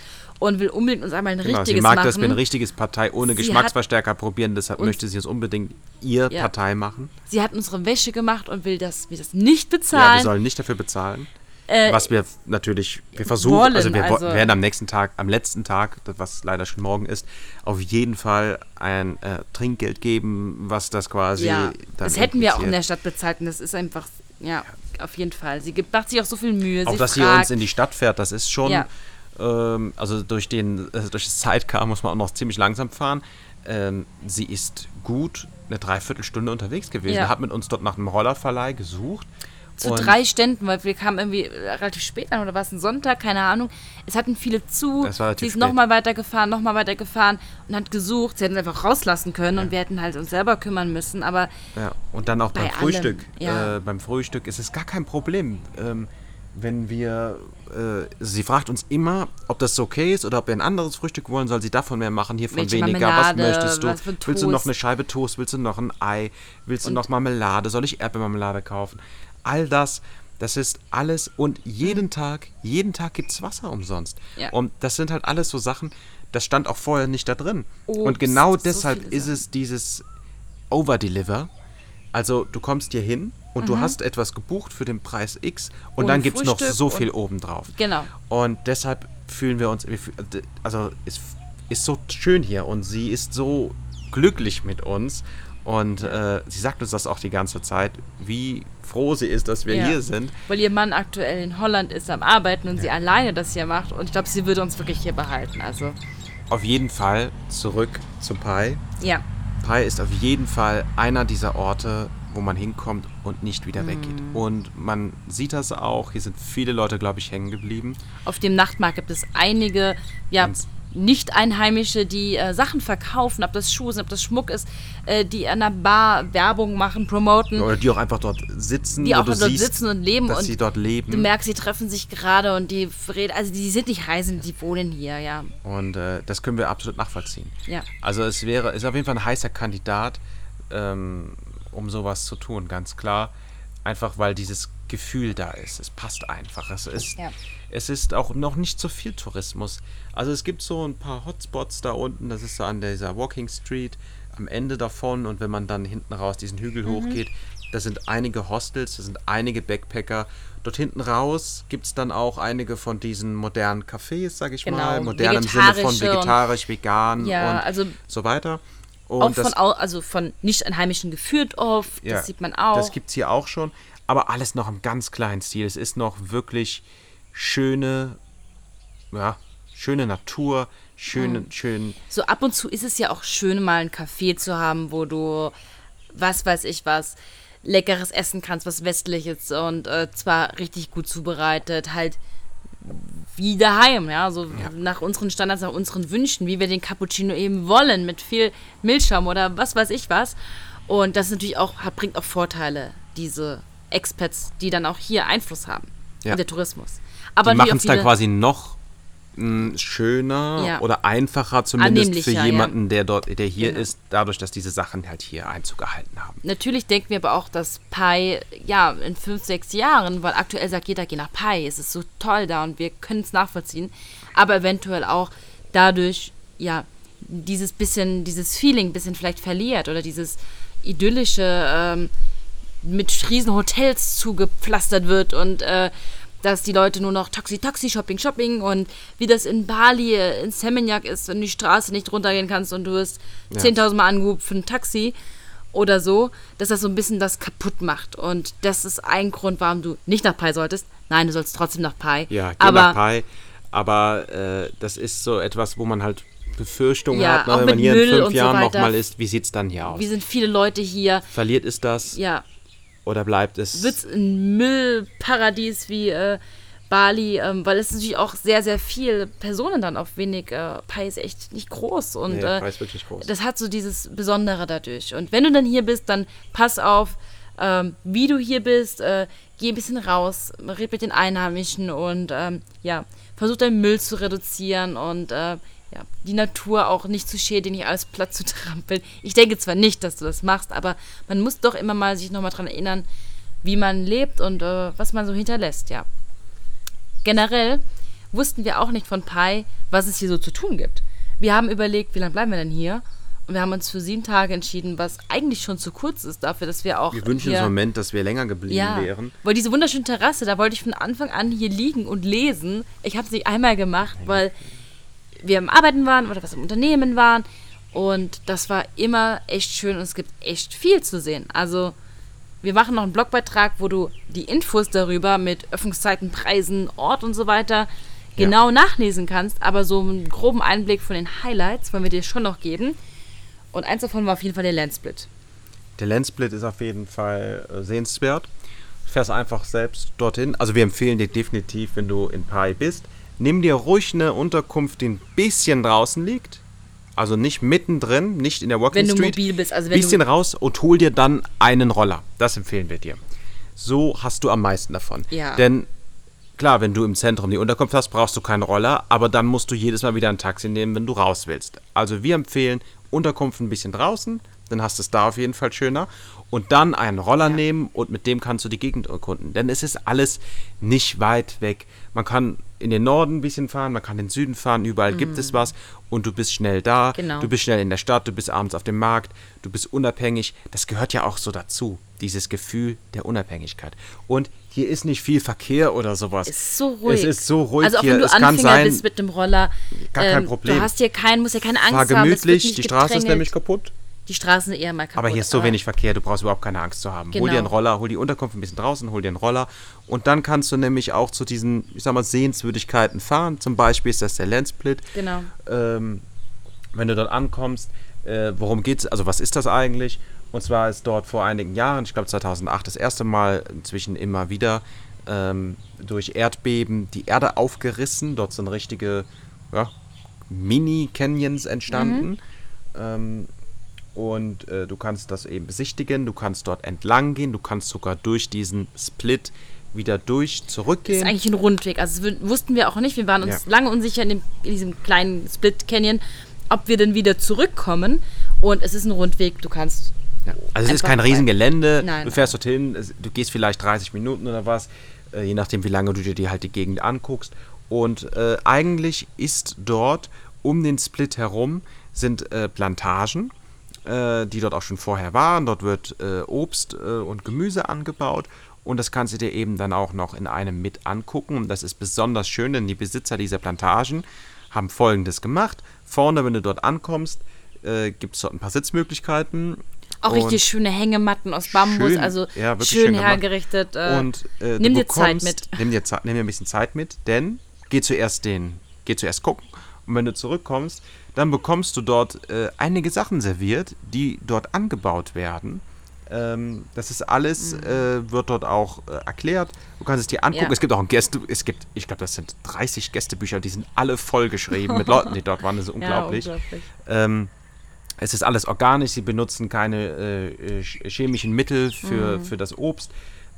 und will unbedingt uns einmal ein Genau, richtiges sie mag machen. das, wir ein richtiges Partei ohne Sie Geschmacksverstärker probieren, deshalb möchte sie es unbedingt ihr Ja. Partei machen. Sie hat unsere Wäsche gemacht und will, dass wir das nicht Ja, bezahlen. wir sollen nicht dafür bezahlen. Äh, was wir natürlich, wir versuchen, wollen, also wir also- werden am nächsten Tag, am letzten Tag, was leider schon morgen ist, auf jeden Fall ein äh, Trinkgeld geben, was das quasi ja, das hätten wir auch in der Stadt bezahlt und das ist einfach, ja, auf jeden Fall. Sie gibt, macht sich auch so viel Mühe. Auch sie dass sie fragt, uns in die Stadt fährt, das ist schon, Ja. Ähm, also durch, den, äh, durch das Sidecar muss man auch noch ziemlich langsam fahren. Ähm, sie ist gut eine Dreiviertelstunde unterwegs gewesen, Ja. hat mit uns dort nach einem Rollerverleih gesucht. zu drei Ständen, weil wir kamen irgendwie relativ spät an oder war es ein Sonntag, keine Ahnung. Es hatten viele zu. Sie ist nochmal weitergefahren, nochmal weitergefahren und hat gesucht. Sie hätten es einfach rauslassen können und wir hätten halt uns selber kümmern müssen. Aber Ja, und dann auch Bei beim Frühstück. ja. Äh, beim Frühstück ist es gar kein Problem. Ähm, wenn wir, äh, sie fragt uns immer, ob das okay ist oder ob wir ein anderes Frühstück wollen, soll sie davon mehr machen, hiervon Welche weniger. Marmelade, was möchtest du? was willst du noch eine Scheibe Toast? Willst du noch ein Ei? Willst du Und- noch Marmelade? Soll ich Erdbeermarmelade kaufen? All das, das ist alles und jeden Tag, jeden Tag gibt es Wasser umsonst. Ja. Und das sind halt alles so Sachen, das stand auch vorher nicht da drin. und Obst, genau so deshalb viele ist es dieses Overdeliver. Also du kommst hier hin und du hast etwas gebucht für den Preis X und Und dann gibt es noch so viel obendrauf. Genau. Und deshalb fühlen wir uns, also es ist so schön hier und sie ist so glücklich mit uns. Und äh, sie sagt uns das auch die ganze Zeit, wie froh sie ist, dass wir Ja. hier sind. Weil ihr Mann aktuell in Holland ist am Arbeiten und sie alleine das hier macht. Und ich glaube, sie würde uns wirklich hier behalten. Also, Auf jeden Fall zurück zu Pi. ja. Pi ist auf jeden Fall einer dieser Orte, wo man hinkommt und nicht wieder weggeht. Mhm. Und man sieht das auch. Hier sind viele Leute, glaube ich, hängen geblieben. Auf dem Nachtmarkt gibt es einige, ja, Nicht-Einheimische, die äh, Sachen verkaufen, ob das Schuhe sind, ob das Schmuck ist, äh, die an der Bar Werbung machen, promoten, Oder die auch einfach dort sitzen. die auch dort siehst, sitzen und leben dass und sie dort leben. du merkst, sie treffen sich gerade und die reden, also die sind nicht reisend, die wohnen hier, ja. Und äh, das können wir absolut nachvollziehen. Ja. Also es wäre, ist auf jeden Fall ein heißer Kandidat, ähm, um sowas zu tun, ganz klar. Einfach weil dieses Gefühl da ist. Es passt einfach. Es ist, Ja. es ist auch noch nicht so viel Tourismus. Also es gibt so ein paar Hotspots da unten, das ist so an dieser Walking Street am Ende davon und wenn man dann hinten raus diesen Hügel Mhm. hochgeht, da sind einige Hostels, da sind einige Backpacker. Dort hinten raus gibt es dann auch einige von diesen modernen Cafés, sag ich Genau, mal. Modern im Sinne von vegetarisch, vegan Ja, und also so weiter. Und auch das, von, also von Nicht-Einheimischen geführt oft, ja, das sieht man auch. Das gibt es hier auch schon, aber alles noch im ganz kleinen Stil. Es ist noch wirklich schöne, ja, schöne Natur, schöne, schön. so ab und zu ist es ja auch schön, mal ein Café zu haben, wo du, was weiß ich was, leckeres essen kannst, was westliches und äh, zwar richtig gut zubereitet, halt wie daheim, ja, so nach unseren Standards, nach unseren Wünschen, wie wir den Cappuccino eben wollen, mit viel Milchschaum oder was weiß ich was. Und das natürlich auch, hat, bringt auch Vorteile, diese Expats, die dann auch hier Einfluss haben. Ja. Und der Tourismus. Aber Die machen es dann quasi noch mh, schöner Ja. oder einfacher zumindest für Annehmlicher, ja. jemanden, der dort, der hier Genau. ist, dadurch, dass diese Sachen halt hier Einzug gehalten haben. Natürlich denken wir aber auch, dass Pi, ja, in fünf, sechs Jahren, weil aktuell sagt jeder, geh nach Pi, es ist so toll da und wir können es nachvollziehen, aber eventuell auch dadurch, ja, dieses bisschen, dieses Feeling bisschen vielleicht verliert oder dieses idyllische ähm, mit riesen Hotels zugepflastert wird und äh, dass die Leute nur noch Taxi, Taxi, Shopping, Shopping und wie das in Bali, äh, in Seminyak ist, wenn du die Straße nicht runtergehen kannst und du wirst Ja. 10.000 Mal angerufen für ein Taxi oder so, dass das so ein bisschen das kaputt macht. Und das ist ein Grund, warum du nicht nach Pai solltest. Nein, du sollst trotzdem nach Pai. Ja, geh aber nach Pai. Aber äh, das ist so etwas, wo man halt Befürchtungen Ja, hat, ne, auch wenn man hier Müll in fünf so Jahren weiter. nochmal ist, wie sieht es dann hier aus? wir sind viele Leute hier. Verliert es das Ja, oder bleibt es? wird es ein Müllparadies wie äh, Bali, ähm, weil es natürlich auch sehr, sehr viele Personen dann auf wenig. Äh, Pai ist echt nicht groß und Nee, äh, Pai ist wirklich groß. das hat so dieses Besondere dadurch. Und wenn du dann hier bist, dann pass auf, ähm, wie du hier bist, äh, geh ein bisschen raus, red mit den Einheimischen und ähm, ja, versuch deinen Müll zu reduzieren und äh, ja, die Natur auch nicht zu schädigen, nicht alles platt zu trampeln. Ich denke zwar nicht, dass du das machst, aber man muss doch immer mal sich nochmal dran erinnern, wie man lebt und äh, was man so hinterlässt, ja. Generell wussten wir auch nicht von Pai, was es hier so zu tun gibt. Wir haben überlegt, wie lange bleiben wir denn hier? Und wir haben uns für sieben Tage entschieden, was eigentlich schon zu kurz ist dafür, dass wir auch wir wünschen uns im Moment, dass wir länger geblieben ja, wären. weil diese wunderschöne Terrasse, da wollte ich von Anfang an hier liegen und lesen. Ich habe es nicht einmal gemacht, weil wir am Arbeiten waren oder was im Unternehmen waren. Und das war immer echt schön und es gibt echt viel zu sehen. Also wir machen noch einen Blogbeitrag, wo du die Infos darüber mit Öffnungszeiten, Preisen, Ort und so weiter genau nachlesen kannst. Aber so einen groben Einblick von den Highlights wollen wir dir schon noch geben. Und eins davon war auf jeden Fall der Landsplit. Der Landsplit ist auf jeden Fall äh, sehenswert. Du fährst einfach selbst dorthin. Also wir empfehlen dir definitiv, wenn du in Pai bist, nimm dir ruhig eine Unterkunft, die ein bisschen draußen liegt. Also nicht mittendrin, nicht in der Walking Wenn du Street. mobil bist, also wenn bisschen du raus und hol dir dann einen Roller. Das empfehlen wir dir. So hast du am meisten davon. Ja. Denn klar, wenn du im Zentrum die Unterkunft hast, brauchst du keinen Roller, aber dann musst du jedes Mal wieder ein Taxi nehmen, wenn du raus willst. Also wir empfehlen Unterkunft ein bisschen draußen, dann hast du es da auf jeden Fall schöner. Und dann einen Roller nehmen und mit dem kannst du die Gegend erkunden. Denn es ist alles nicht weit weg. Man kann in den Norden ein bisschen fahren, man kann in den Süden fahren, überall gibt es was und du bist schnell da. Mhm. Genau. Du bist schnell in der Stadt, du bist abends auf dem Markt, du bist unabhängig. Das gehört ja auch so dazu, dieses Gefühl der Unabhängigkeit. Und hier ist nicht viel Verkehr oder sowas. Es ist so ruhig. Es ist so ruhig Also auch hier. wenn du es Anfänger sein, bist mit dem Roller, Gar kein ähm, Problem. du hast hier keinen, musst ja keine Angst fahr haben. es wird gemütlich, nicht die Straße ist nämlich kaputt. Die Straßen eher mal kaputt. Aber hier ist so wenig Verkehr, du brauchst überhaupt keine Angst zu haben. Hol Genau. dir einen Roller, hol die Unterkunft ein bisschen draußen, hol dir einen Roller. Und dann kannst du nämlich auch zu diesen, ich sag mal, Sehenswürdigkeiten fahren. Zum Beispiel ist das der Landsplit. Genau. Ähm, wenn du dort ankommst, äh, worum geht's? Also was ist das eigentlich? Und zwar ist dort vor einigen Jahren, ich glaube 2008, das erste Mal, inzwischen immer wieder, ähm, durch Erdbeben die Erde aufgerissen. Dort sind richtige ja, Mini-Canyons entstanden. Ähm, und äh, du kannst das eben besichtigen, du kannst dort entlang gehen, du kannst sogar durch diesen Split wieder durch Das ist zurückgehen. eigentlich ein Rundweg. Also das wussten wir auch nicht. Wir waren uns Ja. lange unsicher in, dem, in diesem kleinen Split Canyon, ob wir denn wieder zurückkommen. Und es ist ein Rundweg. Du kannst Ja. Also es ist kein. Riesengelände. Nein, du fährst dorthin, du gehst vielleicht 30 Minuten oder was, äh, je nachdem wie lange du dir die, halt die Gegend anguckst. Und äh, eigentlich ist dort um den Split herum sind äh, Plantagen, äh, die dort auch schon vorher waren. Dort wird äh, Obst äh, und Gemüse angebaut. Und das kannst du dir eben dann auch noch in einem mit angucken. Und das ist besonders schön, denn die Besitzer dieser Plantagen haben folgendes gemacht. Vorne, wenn du dort ankommst, äh, gibt es dort ein paar Sitzmöglichkeiten. auch richtig schöne Hängematten aus Bambus. Schön, also ja, wirklich schön schön hergerichtet. Äh, und nimm du dir Zeit bekommst- mit. Nimm dir, Zeit, nimm dir ein bisschen Zeit mit, denn geh zuerst den, geh zuerst gucken. Und wenn du zurückkommst, dann bekommst du dort äh, einige Sachen serviert, die dort angebaut werden. Ähm, das ist alles, äh, wird dort auch äh, erklärt. Du kannst es dir angucken. Mhm. Ja. Es gibt auch ein Gäste, es gibt, ich glaube, das sind 30 Gästebücher, die sind alle vollgeschrieben mit Leuten, die dort waren. Das ist unglaublich. Ja, unglaublich. Ähm, es ist alles organisch, sie benutzen keine äh, äh, ch- chemischen Mittel für, für das Obst,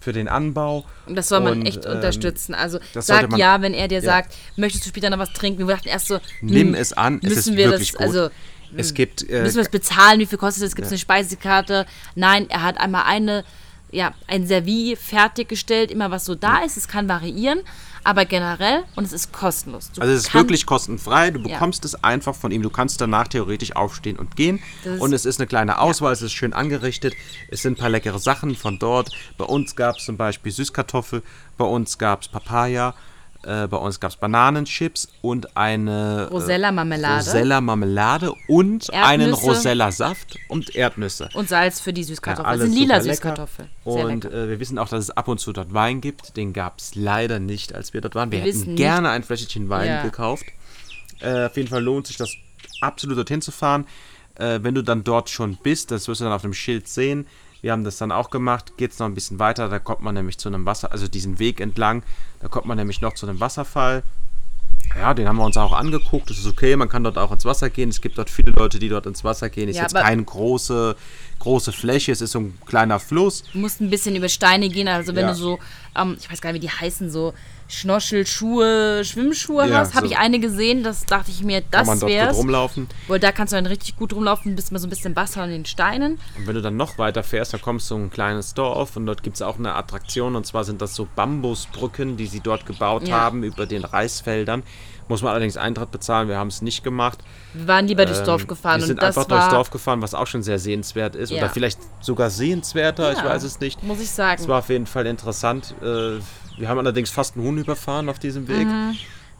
für den Anbau. Und das soll man Und, echt ähm, unterstützen. Also sag ja, wenn er dir ja. sagt, möchtest du später noch was trinken? Wir dachten erst so, Nimm hm, es an, es müssen ist wir wirklich das, gut. Also, es gibt äh, müssen wir es bezahlen? Wie viel kostet es? Gibt es eine Speisekarte? Nein, er hat einmal eine, ja, ein Servie fertiggestellt, immer was so da ist. Es kann variieren, aber generell und es ist kostenlos. Du also es ist wirklich kostenfrei, du Ja. bekommst es einfach von ihm, du kannst danach theoretisch aufstehen und gehen. Das und es ist eine kleine Auswahl, es ist schön angerichtet, es sind ein paar leckere Sachen von dort. Bei uns gab es zum Beispiel Süßkartoffel, bei uns gab es Papaya, Äh, bei uns gab es Bananenchips und eine äh, Rosella-Marmelade. Rosella-Marmelade und Erdnüsse. einen Rosella-Saft und Erdnüsse. Und Salz für die Süßkartoffel. Ja, das sind lila. Sehr Und äh, wir wissen auch, dass es ab und zu dort Wein gibt. Den gab es leider nicht, als wir dort waren. Wir, Wir hätten gerne ein Fläschchen Wein Ja. gekauft. Äh, auf jeden Fall lohnt sich das absolut dorthin zu fahren. Äh, wenn du dann dort schon bist, das wirst du dann auf dem Schild sehen. Wir haben das dann auch gemacht. Geht es noch ein bisschen weiter, da kommt man nämlich zu einem Wasser, also diesen Weg entlang, da kommt man nämlich noch zu einem Wasserfall. Ja, den haben wir uns auch angeguckt. Das ist okay, man kann dort auch ins Wasser gehen. Es gibt dort viele Leute, die dort ins Wasser gehen. Ist Ja, jetzt keine große, große Fläche, es ist so ein kleiner Fluss. Du musst ein bisschen über Steine gehen. Also wenn Ja. du so, ähm, ich weiß gar nicht, wie die heißen, so Schnorchelschuhe, Schwimmschuhe Ja, hast, habe so. ich eine gesehen. Das dachte ich mir, Kann das man dort gut wär's. rumlaufen. Weil da kannst du dann richtig gut rumlaufen, bist mal so ein bisschen Wasser an den Steinen. Und wenn du dann noch weiter fährst, dann kommst du in ein kleines Dorf und dort gibt es auch eine Attraktion und zwar sind das so Bambusbrücken, die sie dort gebaut Ja. haben über den Reisfeldern. Muss man allerdings Eintritt bezahlen, wir haben es nicht gemacht. Wir waren lieber durchs Dorf Ähm, gefahren Wir sind und das einfach war, durchs Dorf gefahren, was auch schon sehr sehenswert ist. Ja. Oder vielleicht sogar sehenswerter, ich Ja, weiß es nicht. Muss ich sagen. Es war auf jeden Fall interessant. Äh, Wir haben allerdings fast einen Huhn überfahren auf diesem Weg. Mhm.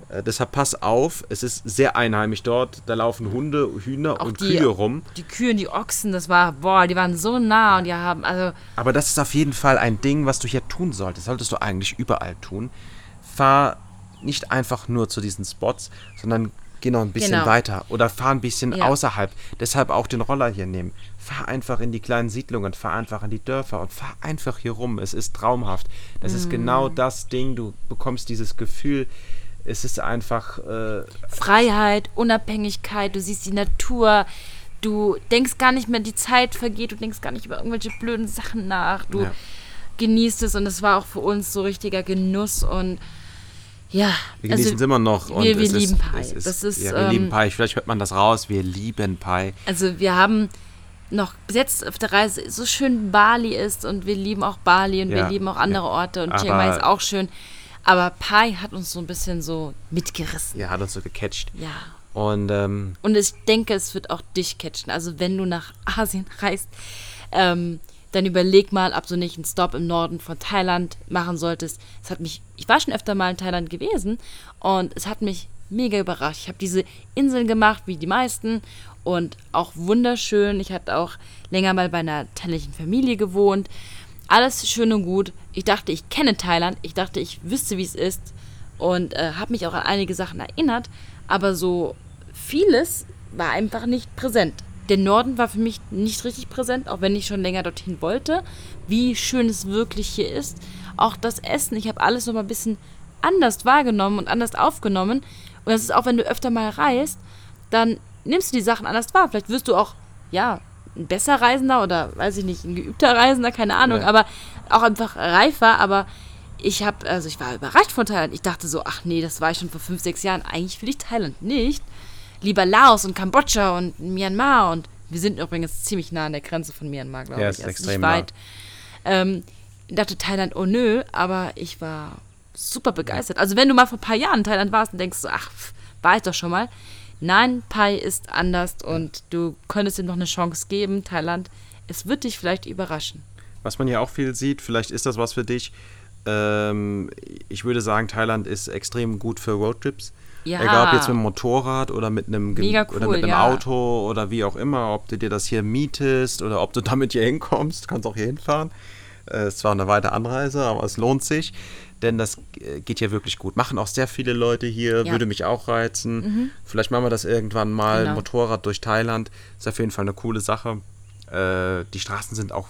Äh, Deshalb pass auf, es ist sehr einheimisch dort. Da laufen Hunde, Hühner Auch und die- Kühe rum. Die Kühe und die Ochsen, das war, boah, die waren so nah und die haben, also, Aber das ist auf jeden Fall ein Ding, was du hier tun solltest. Solltest du eigentlich überall tun. Fahr nicht einfach nur zu diesen Spots, sondern geh noch ein bisschen Genau. weiter oder fahr ein bisschen Ja. außerhalb. Deshalb auch den Roller hier nehmen. Fahr einfach in die kleinen Siedlungen, fahr einfach in die Dörfer und fahr einfach hier rum. Es ist traumhaft. Das ist genau Mm. das Ding. Du bekommst dieses Gefühl. Es ist einfach. Äh, Freiheit, Unabhängigkeit, du siehst die Natur, du denkst gar nicht mehr, die Zeit vergeht, du denkst gar nicht über irgendwelche blöden Sachen nach, du Ja. genießt es und es war auch für uns so richtiger Genuss und ja, wir genießen es immer noch. Und wir- wir es ist, lieben Pi. Es ist, Das ist, ja, wir lieben ähm, Pi. Vielleicht hört man das raus. Wir lieben Pi. Also wir haben noch bis jetzt auf der Reise so schön Bali ist und wir lieben auch Bali und wir Ja, lieben auch andere Orte und Aber- Chiang Mai ist auch schön. Aber Pai hat uns so ein bisschen so mitgerissen. Ja, hat uns so gecatcht. Ja. Und ähm, Und ich denke, es wird auch dich catchen. Also wenn du nach Asien reist, ähm, dann überleg mal, ob du nicht einen Stop im Norden von Thailand machen solltest. Es hat mich, ich war schon öfter mal in Thailand gewesen und es hat mich mega überrascht. Ich habe diese Inseln gemacht, wie die meisten und auch wunderschön. Ich hatte auch länger mal bei einer thailändischen Familie gewohnt. Alles schön und gut. Ich dachte, ich kenne Thailand. Ich dachte, ich wüsste, wie es ist und äh, habe mich auch an einige Sachen erinnert, aber so vieles war einfach nicht präsent. Der Norden war für mich nicht richtig präsent, auch wenn ich schon länger dorthin wollte. Wie schön es wirklich hier ist. Auch das Essen, ich habe alles noch mal ein bisschen anders wahrgenommen und anders aufgenommen. Und das ist auch, wenn du öfter mal reist, dann nimmst du die Sachen anders wahr. Vielleicht wirst du auch, ja, ein besser Reisender oder, weiß ich nicht, ein geübter Reisender, keine Ahnung, Ja. aber auch einfach reifer. Aber ich habe, also ich war überrascht von Thailand. Ich dachte so, ach nee, das war ich schon vor fünf, sechs Jahren. Eigentlich will ich Thailand nicht. Lieber Laos und Kambodscha und Myanmar und wir sind übrigens ziemlich nah an der Grenze von Myanmar, glaube Ja, ich. ist Also extrem nicht weit. Ähm, ich dachte Thailand, oh nö, aber ich war super begeistert. Also wenn du mal vor ein paar Jahren in Thailand warst und denkst so, ach, war ich doch schon mal. Nein, Pai ist anders und du könntest ihm noch eine Chance geben, Thailand. Es wird dich vielleicht überraschen. was man hier auch viel sieht, vielleicht ist das was für dich. Ähm, ich würde sagen, Thailand ist extrem gut für Roadtrips. Ja. Egal ob jetzt mit dem Motorrad oder mit einem, Gem- Mega oder cool, mit einem ja. Auto oder wie auch immer, ob du dir das hier mietest oder ob du damit hier hinkommst, kannst auch hier hinfahren. Äh, ist zwar eine weite Anreise, aber es lohnt sich, denn das äh, geht hier wirklich gut. Machen auch sehr viele Leute hier, Ja. Mhm. würde mich auch reizen. Vielleicht machen wir das irgendwann mal, Genau. Motorrad durch Thailand. Ist auf jeden Fall eine coole Sache. Äh, die Straßen sind auch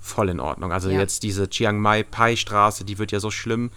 voll in Ordnung. Also Ja. jetzt diese Chiang Mai Pai Straße, die wird ja so schlimm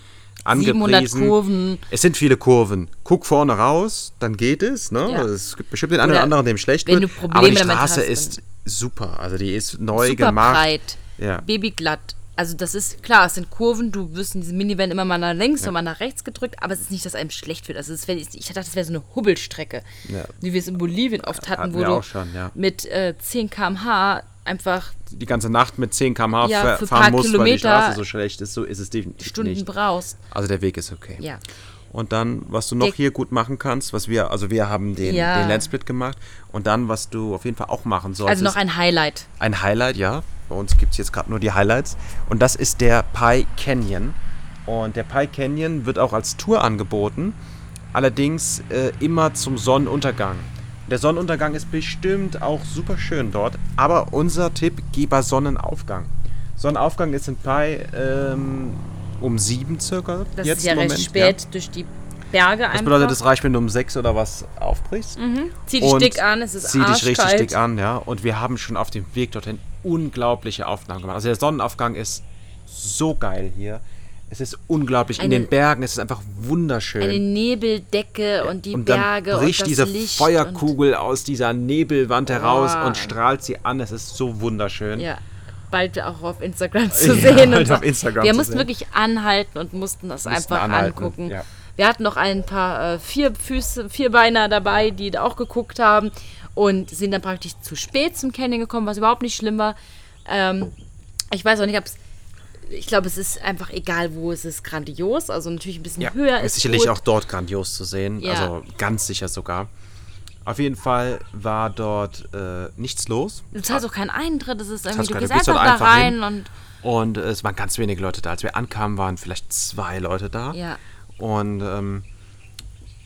700 angepriesen. Kurven. Es sind viele Kurven. Guck vorne raus, dann geht es. Ne? Ja. Es gibt bestimmt den einen oder anderen, dem schlecht wenn wird. du Probleme aber die Straße hast, ist super. Also die ist neu super gemacht. breit, Ja. babyglatt. Also das ist klar, es sind Kurven, du wirst in diesem Minivan immer mal nach links und mal nach rechts gedrückt, aber es ist nicht, dass einem schlecht wird. Also es wär, ich dachte, das wäre so eine Hubbelstrecke, Ja. wie wir es in Bolivien oft hatten, Hatten wo du schon, ja. mit äh, 10 km/h einfach Die ganze Nacht mit 10 km/h Ja, fahren musst, weil die Kilometer Straße so schlecht ist. So ist es definitiv Stunden nicht. brauchst. Also der Weg ist okay. Ja. Und dann, was du noch Der- hier gut machen kannst, was wir, also wir haben den, Ja. den Landsplit gemacht. Und dann, was du auf jeden Fall auch machen solltest. Also noch ein Highlight. Ein Highlight, ja. Bei uns gibt es jetzt gerade nur die Highlights. Und das ist der Pi Canyon. Und der Pike Canyon wird auch als Tour angeboten, allerdings äh, immer zum Sonnenuntergang. Der Sonnenuntergang ist bestimmt auch super schön dort, aber unser Tipp, geh bei Sonnenaufgang. Sonnenaufgang ist in Pai ähm, um sieben circa. Das jetzt ist ja recht spät durch die Berge Das einfach. bedeutet, es reicht, wenn du um sechs oder was aufbrichst. mhm. Zieh dich dick an, es ist Zieh dich richtig dick an, ja. Und wir haben schon auf dem Weg dorthin unglaubliche Aufnahmen gemacht. Also der Sonnenaufgang ist so geil hier. Es ist unglaublich. In Eine- den Bergen ist es einfach wunderschön. Eine Nebeldecke und die und dann Berge bricht und diese Licht Feuerkugel aus dieser Nebelwand heraus und strahlt sie an. Es ist so wunderschön. Und, ja, bald auch auf Instagram zu Ja, sehen. bald auf Instagram Wir mussten sehen. wirklich anhalten und mussten das Mussten einfach anhalten, angucken. ja. Wir hatten noch ein paar äh, vier Füße, Vierbeiner dabei, die da auch geguckt haben und sind dann praktisch zu spät zum Canyon gekommen, was überhaupt nicht schlimm war. Ähm, ich weiß auch nicht, ob es ich glaube, es ist einfach egal, wo es ist, grandios. Also natürlich ein bisschen Ja, höher ist ist sicherlich gut. auch dort grandios zu sehen. Ja. Also ganz sicher sogar. Auf jeden Fall war dort äh, nichts los. Du zahlst auch keinen Eintritt, es ist irgendwie, du gehst einfach da einfach rein hin. und Und es waren ganz wenige Leute da. Als wir ankamen, waren vielleicht zwei Leute da. ja. Und ähm,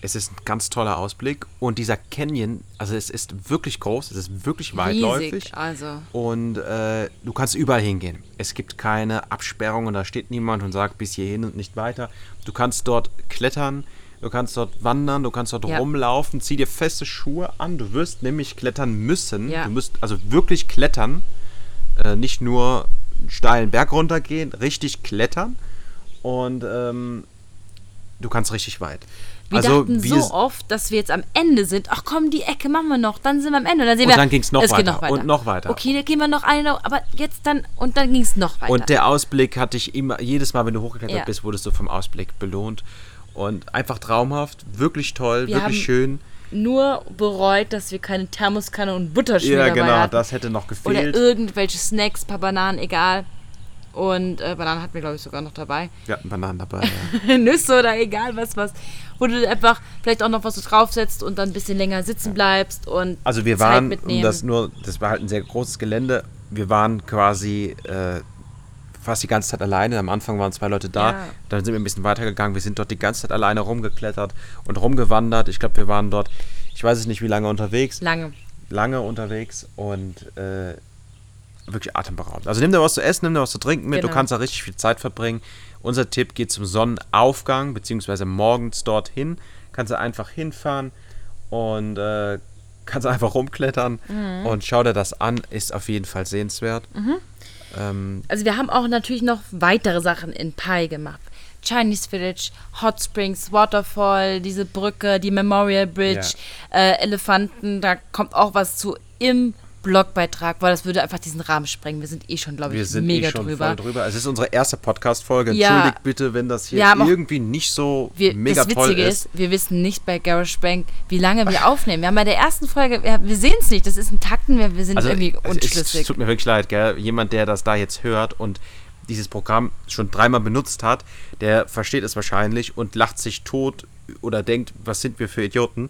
es ist ein ganz toller Ausblick. Und dieser Canyon, also es ist wirklich groß, es ist wirklich weitläufig. Riesig, also. Und äh, du kannst überall hingehen. Es gibt keine Absperrungen, da steht niemand und sagt bis hierhin und nicht weiter. Du kannst dort klettern, du kannst dort wandern, du kannst dort Ja. rumlaufen, zieh dir feste Schuhe an. Du wirst nämlich klettern müssen. Ja. Du musst also wirklich klettern, äh, nicht nur einen steilen Berg runtergehen, richtig klettern. Und ähm, du kannst richtig weit. Wir also dachten wir so oft, dass wir jetzt am Ende sind. Ach komm, die Ecke machen wir noch. Dann sind wir am Ende. Und dann, sehen Und wir, dann noch es geht weiter und noch weiter. Okay, dann gehen wir noch eine, aber jetzt dann, und dann ging es noch weiter. Und der Ausblick hatte ich immer, jedes Mal, wenn du hochgeklettert Ja. bist, wurdest du vom Ausblick belohnt. Und einfach traumhaft, wirklich toll, Wir wirklich schön. Nur bereut, dass wir keine Thermoskanne und Butterschmier Ja, dabei genau, hatten. das hätte noch Oder gefehlt. irgendwelche Snacks, paar Bananen, egal. Und äh, Bananen hatten wir, glaube ich, sogar noch dabei. Wir hatten Bananen dabei. Ja. Nüsse oder egal was, was. Wo du einfach vielleicht auch noch was so draufsetzt und dann ein bisschen länger sitzen bleibst und Also wir Zeit waren, um mitnehmen. das nur, das war halt ein sehr großes Gelände. Wir waren quasi äh, fast die ganze Zeit alleine. Am Anfang waren zwei Leute da. Ja. Dann sind wir ein bisschen weitergegangen. Wir sind dort die ganze Zeit alleine rumgeklettert und rumgewandert. Ich glaube, wir waren dort, ich weiß es nicht, wie lange unterwegs. lange. lange unterwegs und äh, wirklich atemberaubend. Also nimm dir was zu essen, nimm dir was zu trinken mit, Genau. du kannst da richtig viel Zeit verbringen. Unser Tipp geht zum Sonnenaufgang, beziehungsweise morgens dorthin. Kannst du einfach hinfahren und äh, kannst einfach rumklettern Mhm. und schau dir das an, ist auf jeden Fall sehenswert. Ähm, Also wir haben auch natürlich noch weitere Sachen in Pai gemacht. Chinese Village, Hot Springs, Waterfall, diese Brücke, die Memorial Bridge, äh, Elefanten, da kommt auch was zu im Blogbeitrag, weil das würde einfach diesen Rahmen sprengen. Wir sind eh schon, glaube wir ich, sind mega eh schon drüber. voll drüber. Es ist unsere erste Podcast-Folge. Ja. Entschuldigt bitte, wenn das hier irgendwie nicht so Wir, mega das toll Witzige ist. ist, wir wissen nicht bei GarageBank, wie lange wir aufnehmen. Wir haben bei der ersten Folge, wir, wir sehen es nicht, das ist ein Takten, wir, wir sind irgendwie Also, es, es unschlüssig. tut mir wirklich leid, gell? Jemand, der das da jetzt hört und dieses Programm schon dreimal benutzt hat, der versteht es wahrscheinlich und lacht sich tot oder denkt, was sind wir für Idioten.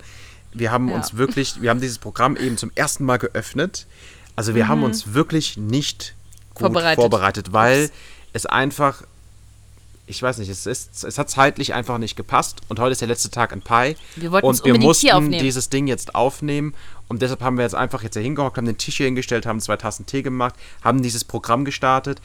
Wir haben Ja. uns wirklich, wir haben dieses Programm eben zum ersten Mal geöffnet. Also wir haben uns wirklich nicht gut Mhm. Vorbereitet. vorbereitet, weil Ups. es einfach, ich weiß nicht, es, ist, es hat zeitlich einfach nicht gepasst und heute ist der letzte Tag in Pi. Wir wollten und wir mussten dieses Ding jetzt aufnehmen und deshalb haben wir jetzt einfach jetzt hier hingehockt, haben den Tisch hier hingestellt, haben zwei Tassen Tee gemacht, haben dieses Programm gestartet,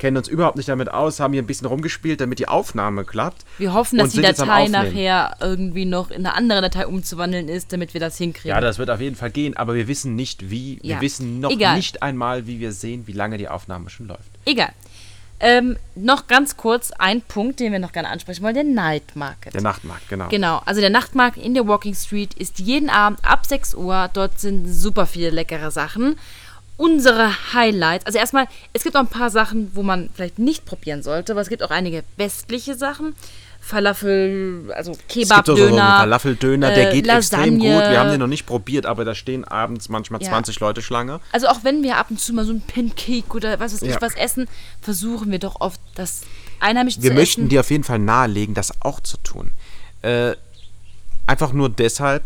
kennen uns überhaupt nicht damit aus, haben hier ein bisschen rumgespielt, damit die Aufnahme klappt. Wir hoffen, dass die Datei nachher irgendwie noch in eine andere Datei umzuwandeln ist, damit wir das hinkriegen. Ja, das wird auf jeden Fall gehen, aber wir wissen nicht wie. Wir Ja. wissen noch Egal. nicht einmal, wie wir sehen, wie lange die Aufnahme schon läuft. Egal. Ähm, noch ganz kurz ein Punkt, den wir noch gerne ansprechen wollen, der Night Market. Der Nachtmarkt, genau. Genau, also der Nachtmarkt in der Walking Street ist jeden Abend ab 6 Uhr. Dort sind super viele leckere Sachen. Unsere Highlights, also erstmal, es gibt auch ein paar Sachen, wo man vielleicht nicht probieren sollte, aber es gibt auch einige westliche Sachen. Falafel, also Es gibt so einen. Falafeldöner, der äh, geht extrem gut. Lasagne. Wir haben den noch nicht probiert, aber da stehen abends manchmal Ja. 20 Leute Schlange. Also auch wenn wir ab und zu mal so ein Pancake oder was weiß ich Ja. was essen, versuchen wir doch oft das einheimisch Wir zu möchten essen. dir auf jeden Fall nahelegen, das auch zu tun. Äh, einfach nur deshalb,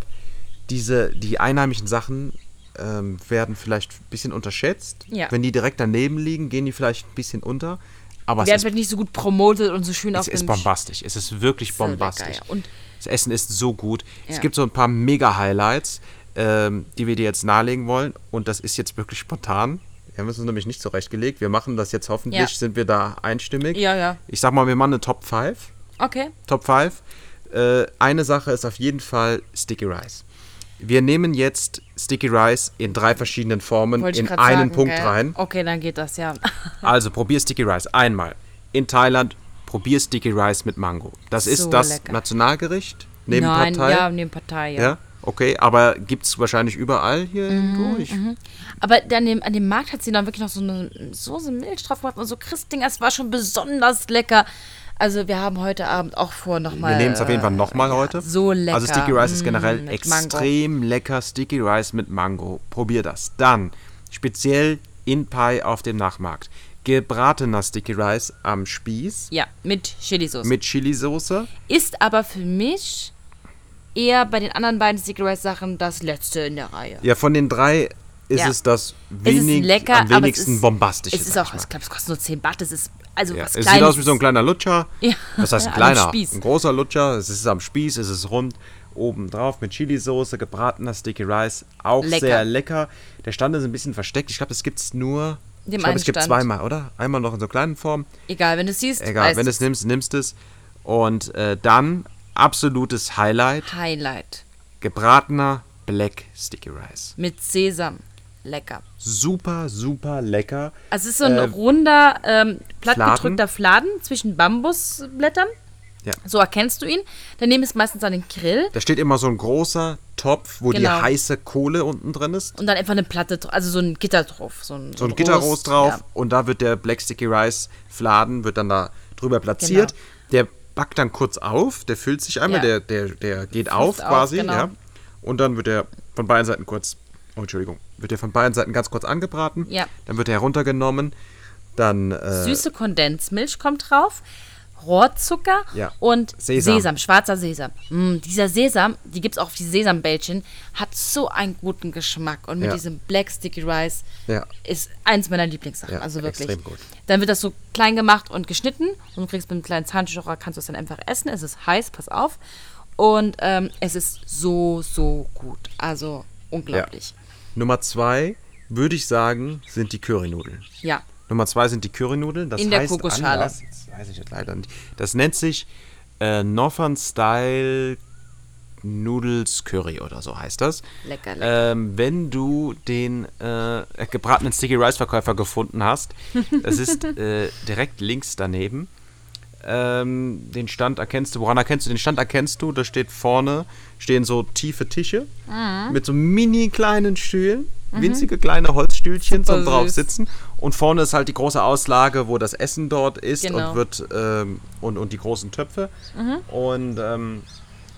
diese, die einheimischen Sachen ähm, werden vielleicht ein bisschen unterschätzt. Ja. Wenn die direkt daneben liegen, gehen die vielleicht ein bisschen unter. Aber es werden ist, vielleicht nicht so gut promotet und so schön es auf ist dem bombastisch. Es ist wirklich So lecker, bombastisch. ja. Und Das Essen ist so gut. Es Ja. gibt so ein paar Mega-Highlights, ähm, die wir dir jetzt nahelegen wollen. Und das ist jetzt wirklich spontan. Wir haben es uns nämlich nicht zurechtgelegt. Wir machen das jetzt hoffentlich, Ja. sind wir da einstimmig. ja, ja. Ich sag mal, wir machen eine Top 5. Okay. Top 5. Äh, eine Sache ist auf jeden Fall Sticky Rice. Wir nehmen jetzt Sticky Rice in drei verschiedenen Formen in einen sagen, Punkt gell? rein. Okay, dann geht das ja. Also probier Sticky Rice einmal. In Thailand probier Sticky Rice mit Mango. Das ist So das lecker. Nationalgericht neben Nein, Partei. ja, neben Partei, ja. Ja, okay, aber gibt es wahrscheinlich überall hier Mhm, irgendwo? Ich, Aber an dem, an dem Markt hat sie dann wirklich noch so eine Soße Milch drauf gemacht und so Christdinger. Es war schon besonders lecker. Also wir haben heute Abend auch vor nochmal. wir nehmen es auf jeden Fall nochmal heute. So lecker. Also Sticky Rice ist Mm, generell mit Mango. extrem lecker. Sticky Rice mit Mango. Probier das. Dann speziell in Pai auf dem Nachmarkt. Gebratener Sticky Rice am Spieß Ja, mit Chili-Sauce. mit Chili-Soße. Ist aber für mich eher bei den anderen beiden Sticky Rice Sachen das letzte in der Reihe. Ja, von den drei ist Ja. es das Es wenig, ist lecker, am es wenigsten bombastische. Es ist auch, ich glaube, es kostet nur 10 Baht. Es ist also Ja, was es Kleines. sieht aus wie so ein kleiner Lutscher. Ja. Was heißt ein kleiner? Ein großer Lutscher. Es ist am Spieß, es ist rund. Oben drauf mit Chili-Soße, gebratener Sticky Rice. Auch Lecker. sehr lecker. Der Stand ist ein bisschen versteckt. Ich glaube, das gibt es nur. Dem ich glaube, es gibt zweimal, oder? Einmal noch in so kleinen Form. Egal, wenn du es siehst, Egal, wenn du es nimmst, nimmst es. Und äh, dann absolutes Highlight: Highlight. gebratener Black Sticky Rice. Mit Sesam. Lecker. Super, super lecker. Also es ist so ein Äh, runder, ähm, plattgedrückter Fladen zwischen Bambusblättern. Ja. So erkennst du ihn. Daneben ist meistens an den Grill Da steht immer so ein großer Topf, wo die Genau. heiße Kohle unten drin ist. und dann einfach eine Platte, also so ein Gitter drauf. So ein, so ein Gitterrost Rost, drauf Ja. und da wird der Black Sticky Rice Fladen wird dann da drüber platziert. Der backt dann kurz auf, der füllt sich einmal, Ja. der, der, der geht auf auf, quasi, genau. ja. Und dann wird er von beiden Seiten kurz, oh Entschuldigung, wird er von beiden Seiten ganz kurz angebraten. Ja. Dann wird er heruntergenommen, dann äh, Süße Kondensmilch kommt drauf. Rohrzucker Ja. und Sesam. Sesam. schwarzer Sesam. Mm, dieser Sesam, die gibt es auch auf die Sesambällchen, hat so einen guten Geschmack. Und mit Ja. diesem Black Sticky Rice Ja. ist eins meiner Lieblingssachen. Ja, also wirklich. extrem gut. Dann wird das so klein gemacht und geschnitten. Und du kriegst mit einem kleinen Zahnstocher, kannst du es dann einfach essen. Es ist heiß, pass auf. Und ähm, es ist so, so gut. Also unglaublich. Nummer zwei, würde ich sagen, sind die Currynudeln. Ja. Nummer zwei sind die Currynudeln. Das In der heißt Kokosschale. anders, Das weiß ich jetzt leider nicht. Das nennt sich äh, Northern Style Noodles Curry oder so heißt das. Lecker, lecker. Ähm, wenn du den äh, gebratenen Sticky Rice Verkäufer gefunden hast, das ist äh, direkt links daneben. Ähm, den Stand erkennst du. Woran erkennst du? Den Stand erkennst du. Da steht vorne stehen so tiefe Tische Mhm. mit so mini kleinen Stühlen, winzige kleine Holzstühlchen Super zum drauf sitzen. Und vorne ist halt die große Auslage, wo das Essen dort ist Genau. und wird ähm, und, und die großen Töpfe. Mhm. Und ähm,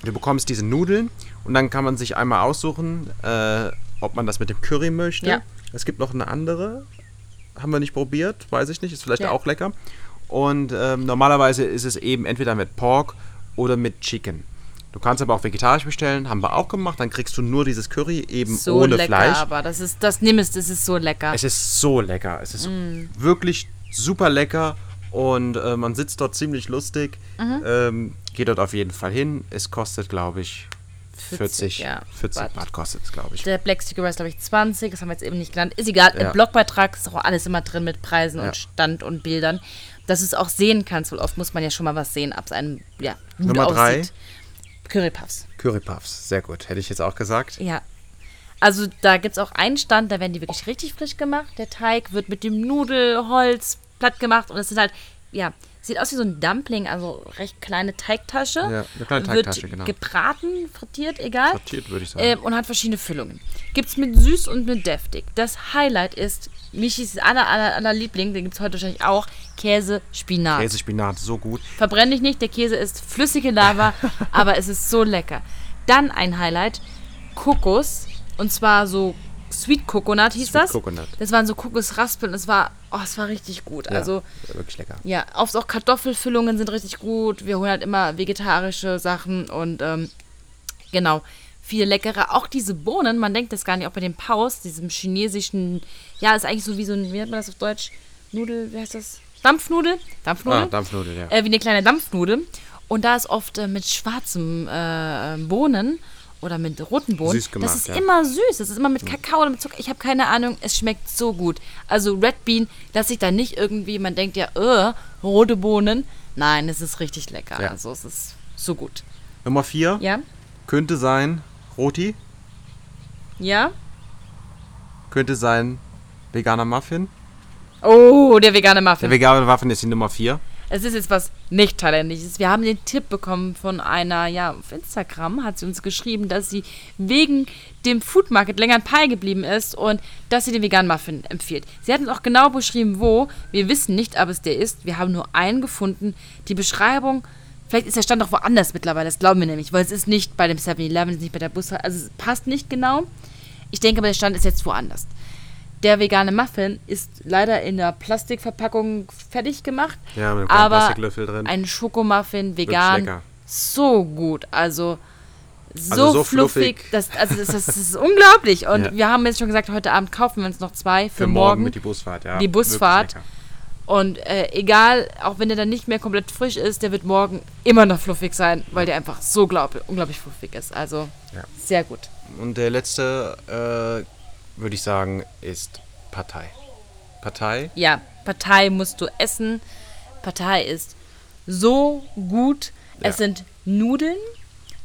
du bekommst diese Nudeln und dann kann man sich einmal aussuchen, äh, ob man das mit dem Curry möchte. Ja. Es gibt noch eine andere, haben wir nicht probiert, weiß ich nicht, ist vielleicht Ja. auch lecker. Und ähm, normalerweise ist es eben entweder mit Pork oder mit Chicken. Du kannst aber auch vegetarisch bestellen, haben wir auch gemacht. Dann kriegst du nur dieses Curry eben So ohne lecker, Fleisch. aber das ist, das nimm es, das ist so lecker. Es ist so lecker. Es ist Mm. wirklich super lecker und äh, man sitzt dort ziemlich lustig. Mhm. Ähm, geht dort auf jeden Fall hin. Es kostet, glaube ich, 40, 40, ja, 40 Baht. Kostet es, glaube ich. Der Black Sticker Rice, glaube ich, 20. Das haben wir jetzt eben nicht genannt. Ist egal. Ja. Im Blogbeitrag ist auch alles immer drin mit Preisen Ja. und Stand und Bildern. Dass du es auch sehen kannst, weil oft muss man ja schon mal was sehen, ob es einem ja, gut Nummer drei. aussieht. Currypuffs. Curry Puffs, sehr gut. Hätte ich jetzt auch gesagt. Ja. Also da gibt es auch einen Stand, da werden die wirklich richtig frisch gemacht. Der Teig wird mit dem Nudelholz platt gemacht und es sind halt, ja, sieht aus wie so ein Dumpling, also recht kleine Teigtasche. Ja, eine kleine wird Teigtasche, genau. gebraten, frittiert, egal. Frittiert, würde ich sagen. Ähm, und hat verschiedene Füllungen. Gibt es mit süß und mit deftig. Das Highlight ist, Michis aller, aller, aller Liebling, den gibt es heute wahrscheinlich auch, Käse, Spinat. Käse, Spinat, so gut. Verbrenn dich nicht, der Käse ist flüssige Lava, aber es ist so lecker. Dann ein Highlight, Kokos. Und zwar so Sweet Coconut hieß Sweet das. Coconut. Das waren so Kokosraspeln. Es war, oh, es war richtig gut. Also, ja, wirklich lecker. ja, auch, auch Kartoffelfüllungen sind richtig gut. Wir holen halt immer vegetarische Sachen und ähm, genau, viele leckere. Auch diese Bohnen, man denkt das gar nicht, auch bei dem Paus, diesem chinesischen, ja, ist eigentlich so wie so ein, wie nennt man das auf Deutsch? Nudel, wie heißt das? Dampfnudel, Dampfnudel, Ah, Dampfnudel, ja. äh, wie eine kleine Dampfnudel. Und da ist oft äh, mit schwarzen äh, Bohnen oder mit roten Bohnen. Süß gemacht, das ist ja. immer süß. Das ist immer mit Kakao oder mit Zucker. Ich habe keine Ahnung. Es schmeckt so gut. Also Red Bean, dass ich da nicht irgendwie, man denkt ja, äh, rote Bohnen. Nein, es ist richtig lecker. Ja. Also es ist so gut. Nummer vier Ja? könnte sein Roti, Ja? könnte sein veganer Muffin. Oh, der vegane Muffin. Der vegane Muffin ist die Nummer vier. Es ist jetzt was nicht thailändisches. Wir haben den Tipp bekommen von einer, ja, auf Instagram hat sie uns geschrieben, dass sie wegen dem Food Market länger in Pai geblieben ist und dass sie den veganen Muffin empfiehlt. Sie hat uns auch genau beschrieben, wo. Wir wissen nicht, ob es der ist. Wir haben nur einen gefunden. Die Beschreibung, vielleicht ist der Stand auch woanders mittlerweile, das glauben wir nämlich, weil es ist nicht bei dem 7-Eleven, es ist nicht bei der Bushaltestelle, also es passt nicht genau. Ich denke aber, der Stand ist jetzt woanders. Der vegane Muffin ist leider in der Plastikverpackung fertig gemacht. Ja, mit einem aber Plastiklöffel drin. ein Schokomuffin vegan, so gut. Also so, Also so fluffig. fluffig. Das, also das, das, das ist unglaublich. Und Ja. wir haben jetzt schon gesagt, heute Abend kaufen wir uns noch zwei für, Für morgen mit die Busfahrt, ja. Die Busfahrt. Und äh, egal, auch wenn der dann nicht mehr komplett frisch ist, der wird morgen immer noch fluffig sein, weil der einfach so glaub, unglaublich fluffig ist. Also Ja. sehr gut. Und der letzte, äh, würde ich sagen, ist Partei. Partei? Ja, Partei musst du essen. Partei ist so gut. Ja. Es sind Nudeln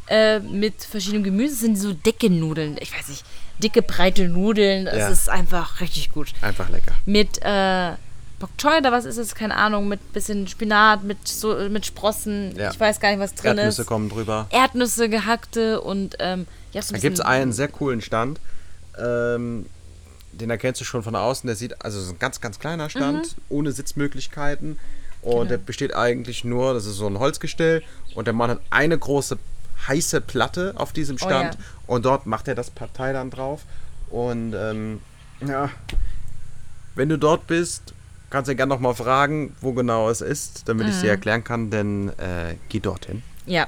äh, mit verschiedenem Gemüse. Es sind so dicke Nudeln. Ich weiß nicht, dicke, breite Nudeln. Es Ja. ist einfach richtig gut. Einfach lecker. Mit äh, Bok Choy oder was ist es? Keine Ahnung. Mit bisschen Spinat, mit, so, mit Sprossen. Ja. Ich weiß gar nicht, was drin Erdnüsse ist. kommen drüber. Erdnüsse gehackte und ähm, ja, so Da ein gibt es einen sehr coolen Stand. Ähm, den erkennst du schon von außen. Der sieht, also es ist ein ganz, ganz kleiner Stand, Mhm. ohne Sitzmöglichkeiten. Und Genau. der besteht eigentlich nur, das ist so ein Holzgestell. Und der Mann hat eine große heiße Platte auf diesem Oh Stand. ja. Und dort macht er das Partei dann drauf. Und ähm, ja, wenn du dort bist, kannst du gerne nochmal fragen, wo genau es ist, damit ich Mhm. dir erklären kann. Denn äh, geh dorthin Ja,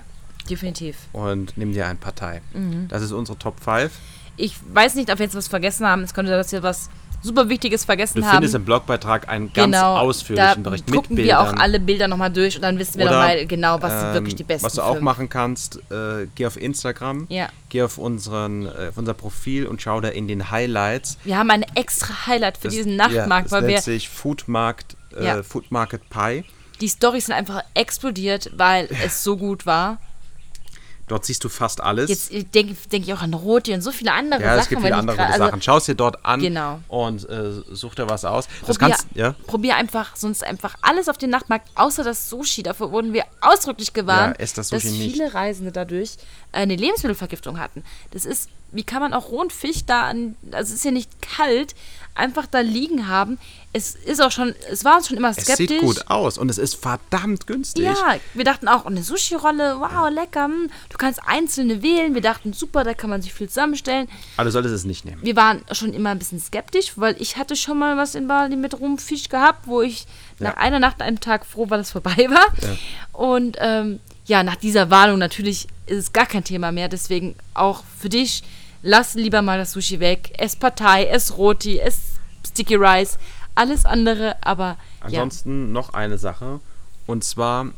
definitiv. und nimm dir ein Partei. Mhm. Das ist unsere Top 5. Ich weiß nicht, ob wir jetzt was vergessen haben. Es könnte sein, dass wir was super Wichtiges vergessen Du haben. findest im Blogbeitrag einen ganz ausführlichen da Bericht mit gucken Bildern. wir auch alle Bilder nochmal durch und dann wissen wir nochmal genau, was sind ähm, wirklich die besten Was du auch Filme. machen kannst, äh, geh auf Instagram, Ja. geh auf, unseren, äh, auf unser Profil und schau da in den Highlights. Wir haben eine extra Highlight für Das- diesen Nachtmarkt, ja, das weil wir nennt sich Foodmarkt, äh, Ja. Food Market Pie. die Storys sind einfach explodiert, weil es so gut war. Dort siehst du fast alles. Jetzt denke denk ich auch an Roti und so viele andere ja, Sachen. es gibt viele andere grad- also Sachen. Schau es dir dort an Genau. und äh, such dir was aus. Das Probier, kannst, ja, probier einfach sonst einfach alles auf den Nachtmarkt, außer das Sushi. Dafür wurden wir ausdrücklich gewarnt, Ja, das dass nicht. viele Reisende dadurch eine Lebensmittelvergiftung hatten. Das ist, wie kann man auch rohen Fisch da an, also es ist ja nicht kalt, einfach da liegen haben. Es ist auch schon, es war uns schon immer es skeptisch. sieht gut aus und es ist verdammt günstig. Ja, wir dachten auch, oh, eine Sushi-Rolle, wow, lecker. hm. Du kannst einzelne wählen. Wir dachten, super, da kann man sich viel zusammenstellen. Aber du solltest es nicht nehmen. Wir waren schon immer ein bisschen skeptisch, weil ich hatte schon mal was in Bali mit Rumfisch gehabt, wo ich nach Ja. einer Nacht, einem Tag froh war, dass es vorbei war. Und ähm, ja, nach dieser Warnung natürlich ist es gar kein Thema mehr. Deswegen auch für dich, lass lieber mal das Sushi weg. Ess Partei, ess Roti, ess Sticky Rice, alles andere, aber Ansonsten noch eine Sache. Und zwar,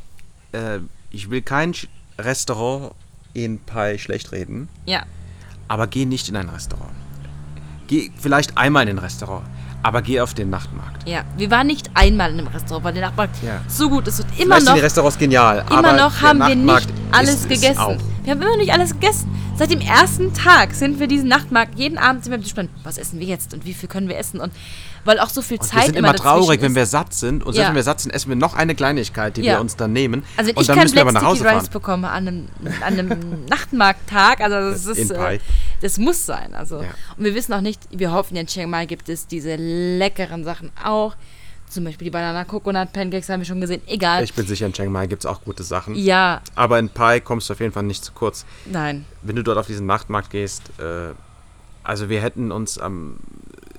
äh, ich will kein Restaurant in Pai schlecht reden, ja, ja. aber geh nicht in ein Restaurant. Geh vielleicht einmal in ein Restaurant, aber geh auf den Nachtmarkt. Ja, wir waren nicht einmal in einem Restaurant, weil der Nachbarn Ja. so gut ist und immer vielleicht sind noch die Restaurants genial, Immer noch haben wir Nachtmarkt nicht alles gegessen. Wir haben immer noch nicht alles gegessen. Seit dem ersten Tag sind wir diesen Nachtmarkt, jeden Abend sind wir gespannt, was essen wir jetzt und wie viel können wir essen und weil auch so viel Und Zeit wir sind immer dazwischen traurig, wenn wir satt sind. Und selbst Ja. wenn wir satt sind, essen wir noch eine Kleinigkeit, die Ja. wir uns dann nehmen. Also und ich dann müssen wir aber nach Hause Sticky Rice fahren. bekomme an einem, an einem Nachtmarkttag, also das ist äh, das muss sein. Also. Ja. Und wir wissen auch nicht, wir hoffen, in Chiang Mai gibt es diese leckeren Sachen auch. Zum Beispiel die Banana Coconut Pancakes haben wir schon gesehen. Egal. Ich bin sicher, in Chiang Mai gibt es auch gute Sachen. ja, Aber in Pai kommst du auf jeden Fall nicht zu kurz. nein. wenn du dort auf diesen Nachtmarkt gehst, äh, also wir hätten uns am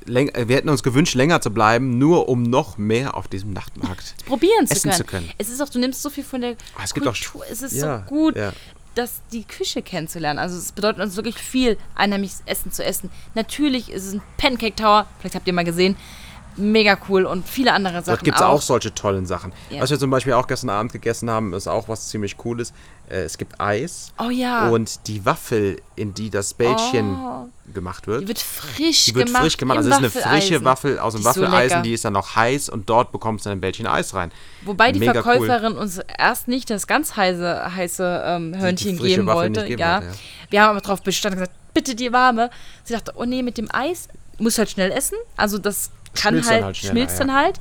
wir hätten uns gewünscht, länger zu bleiben, nur um noch mehr auf diesem Nachtmarkt. probieren zu Essen können. zu können. Es ist auch, du nimmst so viel von der Ah, es Kultur. es ist Ja, so gut, ja. dass die Küche kennenzulernen. Also es bedeutet uns wirklich viel, einheimliches Essen zu essen. Natürlich ist es ein Pancake Tower, vielleicht habt ihr mal gesehen. Mega cool und viele andere Sachen Dort gibt es auch. solche tollen Sachen. Ja. Was wir zum Beispiel auch gestern Abend gegessen haben, ist auch was ziemlich Cooles. Äh, es gibt Eis. Oh ja. Und die Waffel, in die das Bällchen Oh. gemacht wird, Die wird frisch die wird gemacht. frisch gemacht. Also es ist eine frische. Waffel aus dem Die so Waffeleisen, lecker. die ist dann noch heiß und dort bekommst du dann ein Bällchen Eis rein. Wobei die Mega cool. Verkäuferin uns erst nicht das ganz heiße, heiße ähm, Hörnchen geben Waffel wollte. geben ja. wollte, ja. Wir haben aber darauf bestanden und gesagt, bitte die warme. Sie dachte, oh nee, mit dem Eis muss halt schnell essen. Also das kann Schmilzt dann halt, halt schmilzt ja. dann halt.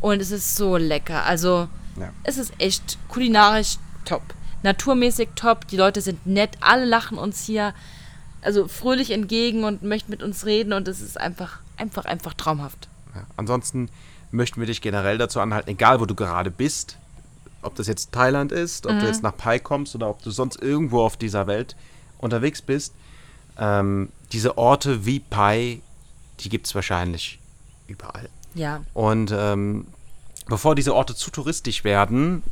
Und es ist so lecker. Also Ja. es ist echt kulinarisch top. Naturmäßig top. Die Leute sind nett. Alle lachen uns hier also fröhlich entgegen und möchten mit uns reden. Und es ist einfach, einfach, einfach traumhaft. Ja. Ansonsten möchten wir dich generell dazu anhalten, egal wo du gerade bist, ob das jetzt Thailand ist, ob du jetzt nach Pai kommst oder ob du sonst irgendwo auf dieser Welt unterwegs bist, ähm, diese Orte wie Pai, die gibt es wahrscheinlich überall. Ja. Und ähm, bevor diese Orte zu touristisch werden,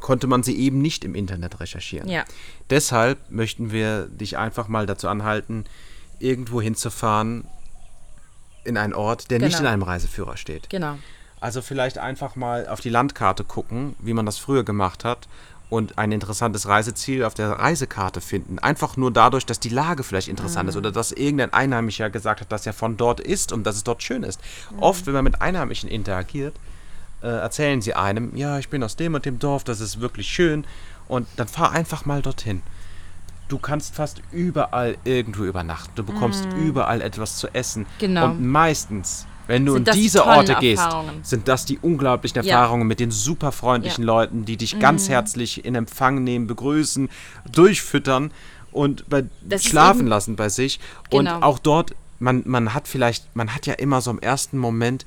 konnte man sie eben nicht im Internet recherchieren. Ja. Deshalb möchten wir dich einfach mal dazu anhalten, irgendwo hinzufahren in einen Ort, der nicht Genau. in einem Reiseführer steht. Genau. Also vielleicht einfach mal auf die Landkarte gucken, wie man das früher gemacht hat und ein interessantes Reiseziel auf der Reisekarte finden. Einfach nur dadurch, dass die Lage vielleicht interessant ist oder dass irgendein Einheimischer gesagt hat, dass er von dort ist und dass es dort schön ist. Oft, wenn man mit Einheimischen interagiert, äh, erzählen sie einem, ja, ich bin aus dem und dem Dorf, das ist wirklich schön und dann fahr einfach mal dorthin. Du kannst fast überall irgendwo übernachten. Du bekommst überall etwas zu essen. Mhm. Genau. Und meistens, wenn du in diese Orte gehst, sind das die unglaublichen Ja. Erfahrungen mit den super freundlichen Ja. Leuten, die dich ganz herzlich in Empfang nehmen, begrüßen, durchfüttern und bei, schlafen lassen bei sich. Genau. Und auch dort, man, man hat vielleicht, man hat ja immer so im ersten Moment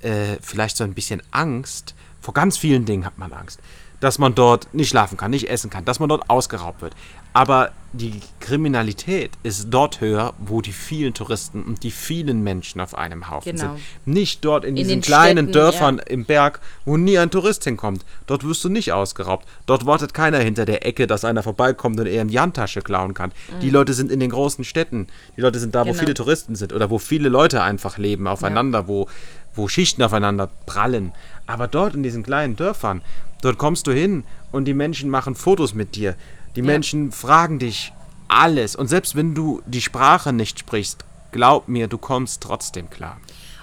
äh, vielleicht so ein bisschen Angst. Vor ganz vielen Dingen hat man Angst. Dass man dort nicht schlafen kann, nicht essen kann, dass man dort ausgeraubt wird. Aber die Kriminalität ist dort höher, wo die vielen Touristen und die vielen Menschen auf einem Haufen Genau. sind. Nicht dort in, diesen den kleinen Städten, Dörfern ja. im Berg, wo nie ein Tourist hinkommt. Dort wirst du nicht ausgeraubt. Dort wartet keiner hinter der Ecke, dass einer vorbeikommt und er eine Handtasche klauen kann. Die Leute sind in den großen Städten. Die Leute sind da, wo Mhm. Genau. viele Touristen sind oder wo viele Leute einfach leben aufeinander, wo, wo Schichten aufeinander prallen. Aber dort in diesen kleinen Dörfern, dort kommst du hin und die Menschen machen Fotos mit dir. Die Menschen fragen dich alles. Und selbst wenn du die Sprache nicht sprichst, glaub mir, du kommst trotzdem klar.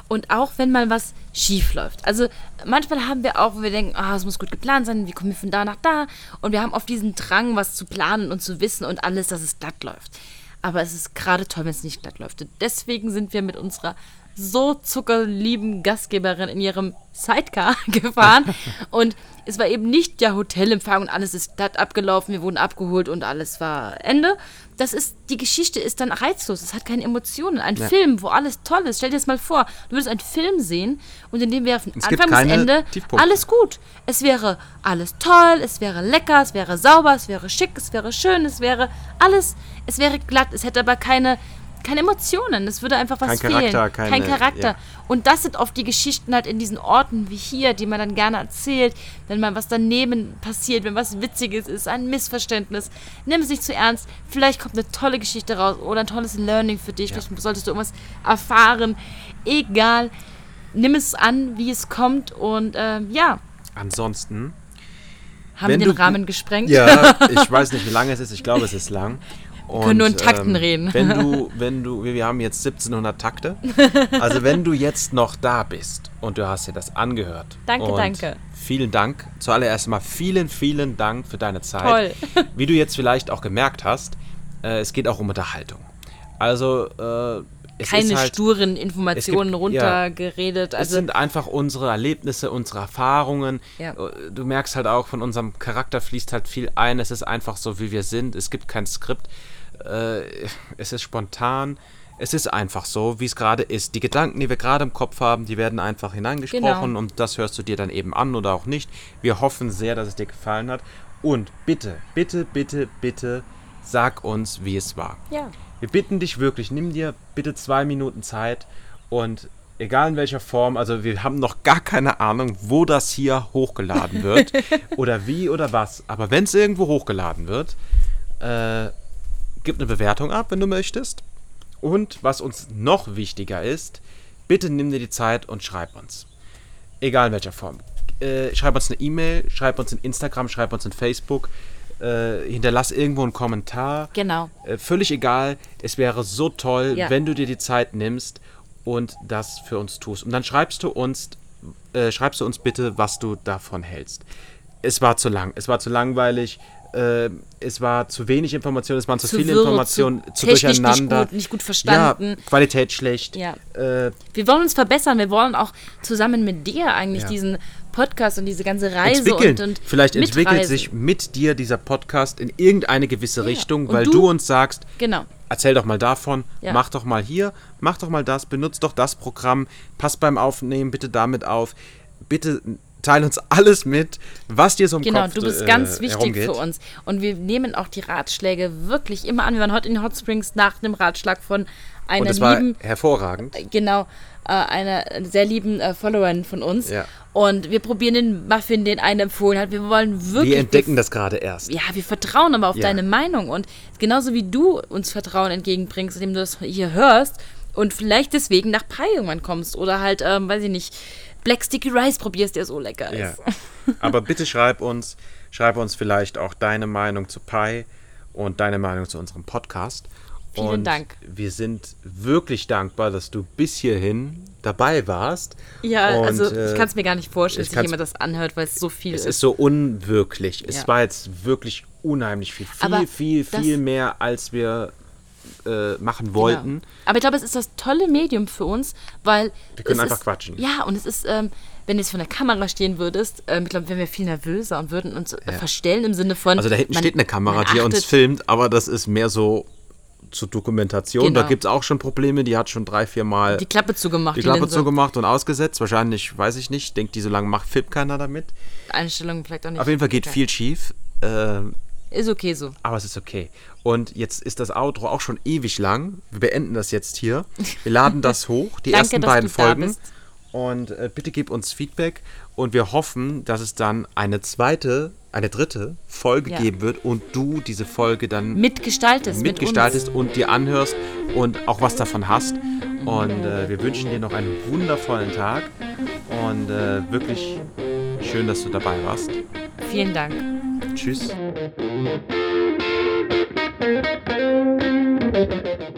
Und auch wenn mal was schief läuft. Also manchmal haben wir auch, wo wir denken, ah, es muss gut geplant sein, wie kommen wir von da nach da? Und wir haben oft diesen Drang, was zu planen und zu wissen und alles, dass es glatt läuft. Aber es ist gerade toll, wenn es nicht glatt läuft. Und deswegen sind wir mit unserer so zuckerlieben Gastgeberin in ihrem Sidecar gefahren. und es war eben nicht der Hotelempfang und alles ist glatt abgelaufen, wir wurden abgeholt und alles war Ende. Das ist, die Geschichte ist dann reizlos, es hat keine Emotionen. Ein Film, wo alles toll ist. Stell dir das mal vor, du würdest einen Film sehen und in dem wäre von Anfang bis Ende Tiefpunkte. alles gut. Es wäre alles toll, es wäre lecker, es wäre sauber, es wäre schick, es wäre schön, es wäre alles, es wäre glatt, es hätte aber keine, keine Emotionen, es würde einfach was Kein Charakter, fehlen. Kein keine- Charakter. ja. Und das sind oft die Geschichten halt in diesen Orten wie hier, die man dann gerne erzählt, wenn mal was daneben passiert, wenn was Witziges ist, ein Missverständnis. Nimm es nicht zu ernst. Vielleicht kommt eine tolle Geschichte raus oder ein tolles Learning für dich. Vielleicht solltest du irgendwas erfahren. Egal. Nimm es an, wie es kommt und ähm, ja, Ansonsten haben Wenn wir den Rahmen gesprengt. Ja, ich weiß nicht, wie lange es ist. Ich glaube, es ist lang. Und, können nur in Takten reden. Wenn du, wenn du, wir wir haben jetzt 1700 Takte. Also wenn du jetzt noch da bist und du hast dir das angehört. Danke, danke. Vielen Dank. Zuallererst mal vielen, vielen Dank für deine Zeit. Toll. Wie du jetzt vielleicht auch gemerkt hast, äh, es geht auch um Unterhaltung. Also äh, es Keine halt, sturen Informationen ja. runtergeredet. es Also sind einfach unsere Erlebnisse, unsere Erfahrungen. Ja. Du merkst halt auch, von unserem Charakter fließt halt viel ein. Es ist einfach so, wie wir sind. Es gibt kein Skript. Äh, es ist spontan. Es ist einfach so, wie es gerade ist. Die Gedanken, die wir gerade im Kopf haben, die werden einfach hineingesprochen Genau. und das hörst du dir dann eben an oder auch nicht. Wir hoffen sehr, dass es dir gefallen hat. Und bitte, bitte, bitte, bitte sag uns, wie es war. ja. Wir bitten dich wirklich, nimm dir bitte zwei Minuten Zeit und egal in welcher Form, also wir haben noch gar keine Ahnung, wo das hier hochgeladen wird oder wie oder was. Aber wenn es irgendwo hochgeladen wird, äh, gib eine Bewertung ab, wenn du möchtest. Und was uns noch wichtiger ist, bitte nimm dir die Zeit und schreib uns. Egal in welcher Form. Äh, schreib uns eine E-Mail, schreib uns in Instagram, schreib uns in Facebook. Äh, hinterlass irgendwo einen Kommentar. Genau. Äh, völlig egal. Es wäre so toll, Ja. wenn du dir die Zeit nimmst und das für uns tust. Und dann schreibst du uns, äh, schreibst du uns bitte, was du davon hältst. Es war zu lang, es war zu langweilig, äh, es war zu wenig Informationen, es waren zu, Zu viele wirr, Informationen, zu zu, technisch nicht durcheinander. gut, nicht gut verstanden. Ja, Qualität schlecht. Ja. Äh, Wir wollen uns verbessern. Wir wollen auch zusammen mit dir eigentlich Ja. diesen Podcast und diese ganze Reise entwickeln. und, und Vielleicht entwickelt mitreisen. sich mit dir dieser Podcast in irgendeine gewisse Richtung, weil du- du uns sagst, Genau. erzähl doch mal davon, mach doch mal hier, mach doch mal das, benutzt doch das Programm, pass beim Aufnehmen bitte damit auf. Bitte teil uns alles mit, was dir so im Genau, Kopf du bist äh, ganz wichtig herumgeht. für uns. Und wir nehmen auch die Ratschläge wirklich immer an. Wir waren heute in Hot Springs nach einem Ratschlag von einer Und es war lieben, hervorragend. genau, äh, einer sehr lieben äh, Followerin von uns. Ja. Und wir probieren den Muffin, den eine empfohlen hat. Wir wollen wirklich. Wir entdecken das gerade erst. ja, wir vertrauen aber auf Ja. deine Meinung. Und genauso wie du uns Vertrauen entgegenbringst, indem du das hier hörst und vielleicht deswegen nach Pi irgendwann kommst oder halt, ähm, weiß ich nicht, Black Sticky Rice probierst, der so lecker Ja. ist. Aber bitte schreib uns, schreib uns vielleicht auch deine Meinung zu Pi und deine Meinung zu unserem Podcast. Vielen und Dank. Wir sind wirklich dankbar, dass du bis hierhin dabei warst. Ja, Und, also äh, ich kann es mir gar nicht vorstellen, dass sich jemand das anhört, weil es so viel Es ist. ist so unwirklich. Es Ja. war jetzt wirklich unheimlich viel. Viel, Aber viel, viel mehr, als wir äh, machen Genau. wollten. Aber ich glaube, es ist das tolle Medium für uns, weil. Wir können einfach ist, quatschen. Ja, und es ist, ähm, wenn du jetzt vor der Kamera stehen würdest, ähm, ich glaube, wären wir viel nervöser und würden uns äh, verstellen im Sinne von. Also da hinten man- steht eine Kamera, die uns filmt, aber das ist mehr so zur Dokumentation. Da Genau. gibt es auch schon Probleme. Die hat schon drei, vier Mal Die Klappe zugemacht. die Klappe Linse. zugemacht und ausgesetzt. Wahrscheinlich, weiß ich nicht. Denkt die so lange macht, filmt keiner damit. Einstellungen vielleicht auch nicht. Auf jeden Fall geht Okay. viel schief. Ähm, Ist okay so. aber es ist okay. Und jetzt ist das Outro auch schon ewig lang. Wir beenden das jetzt hier. Wir laden das hoch, die Danke, ersten dass beiden Folgen. bist. Und äh, bitte gib uns Feedback. Und wir hoffen, dass es dann eine zweite, eine dritte Folge Ja. geben wird und du diese Folge dann Mitgestaltest. mit mitgestaltest und dir anhörst und auch was davon hast. Und äh, wir wünschen dir noch einen wundervollen Tag und äh, wirklich schön, dass du dabei warst. Vielen Dank. Tschüss. Thank you.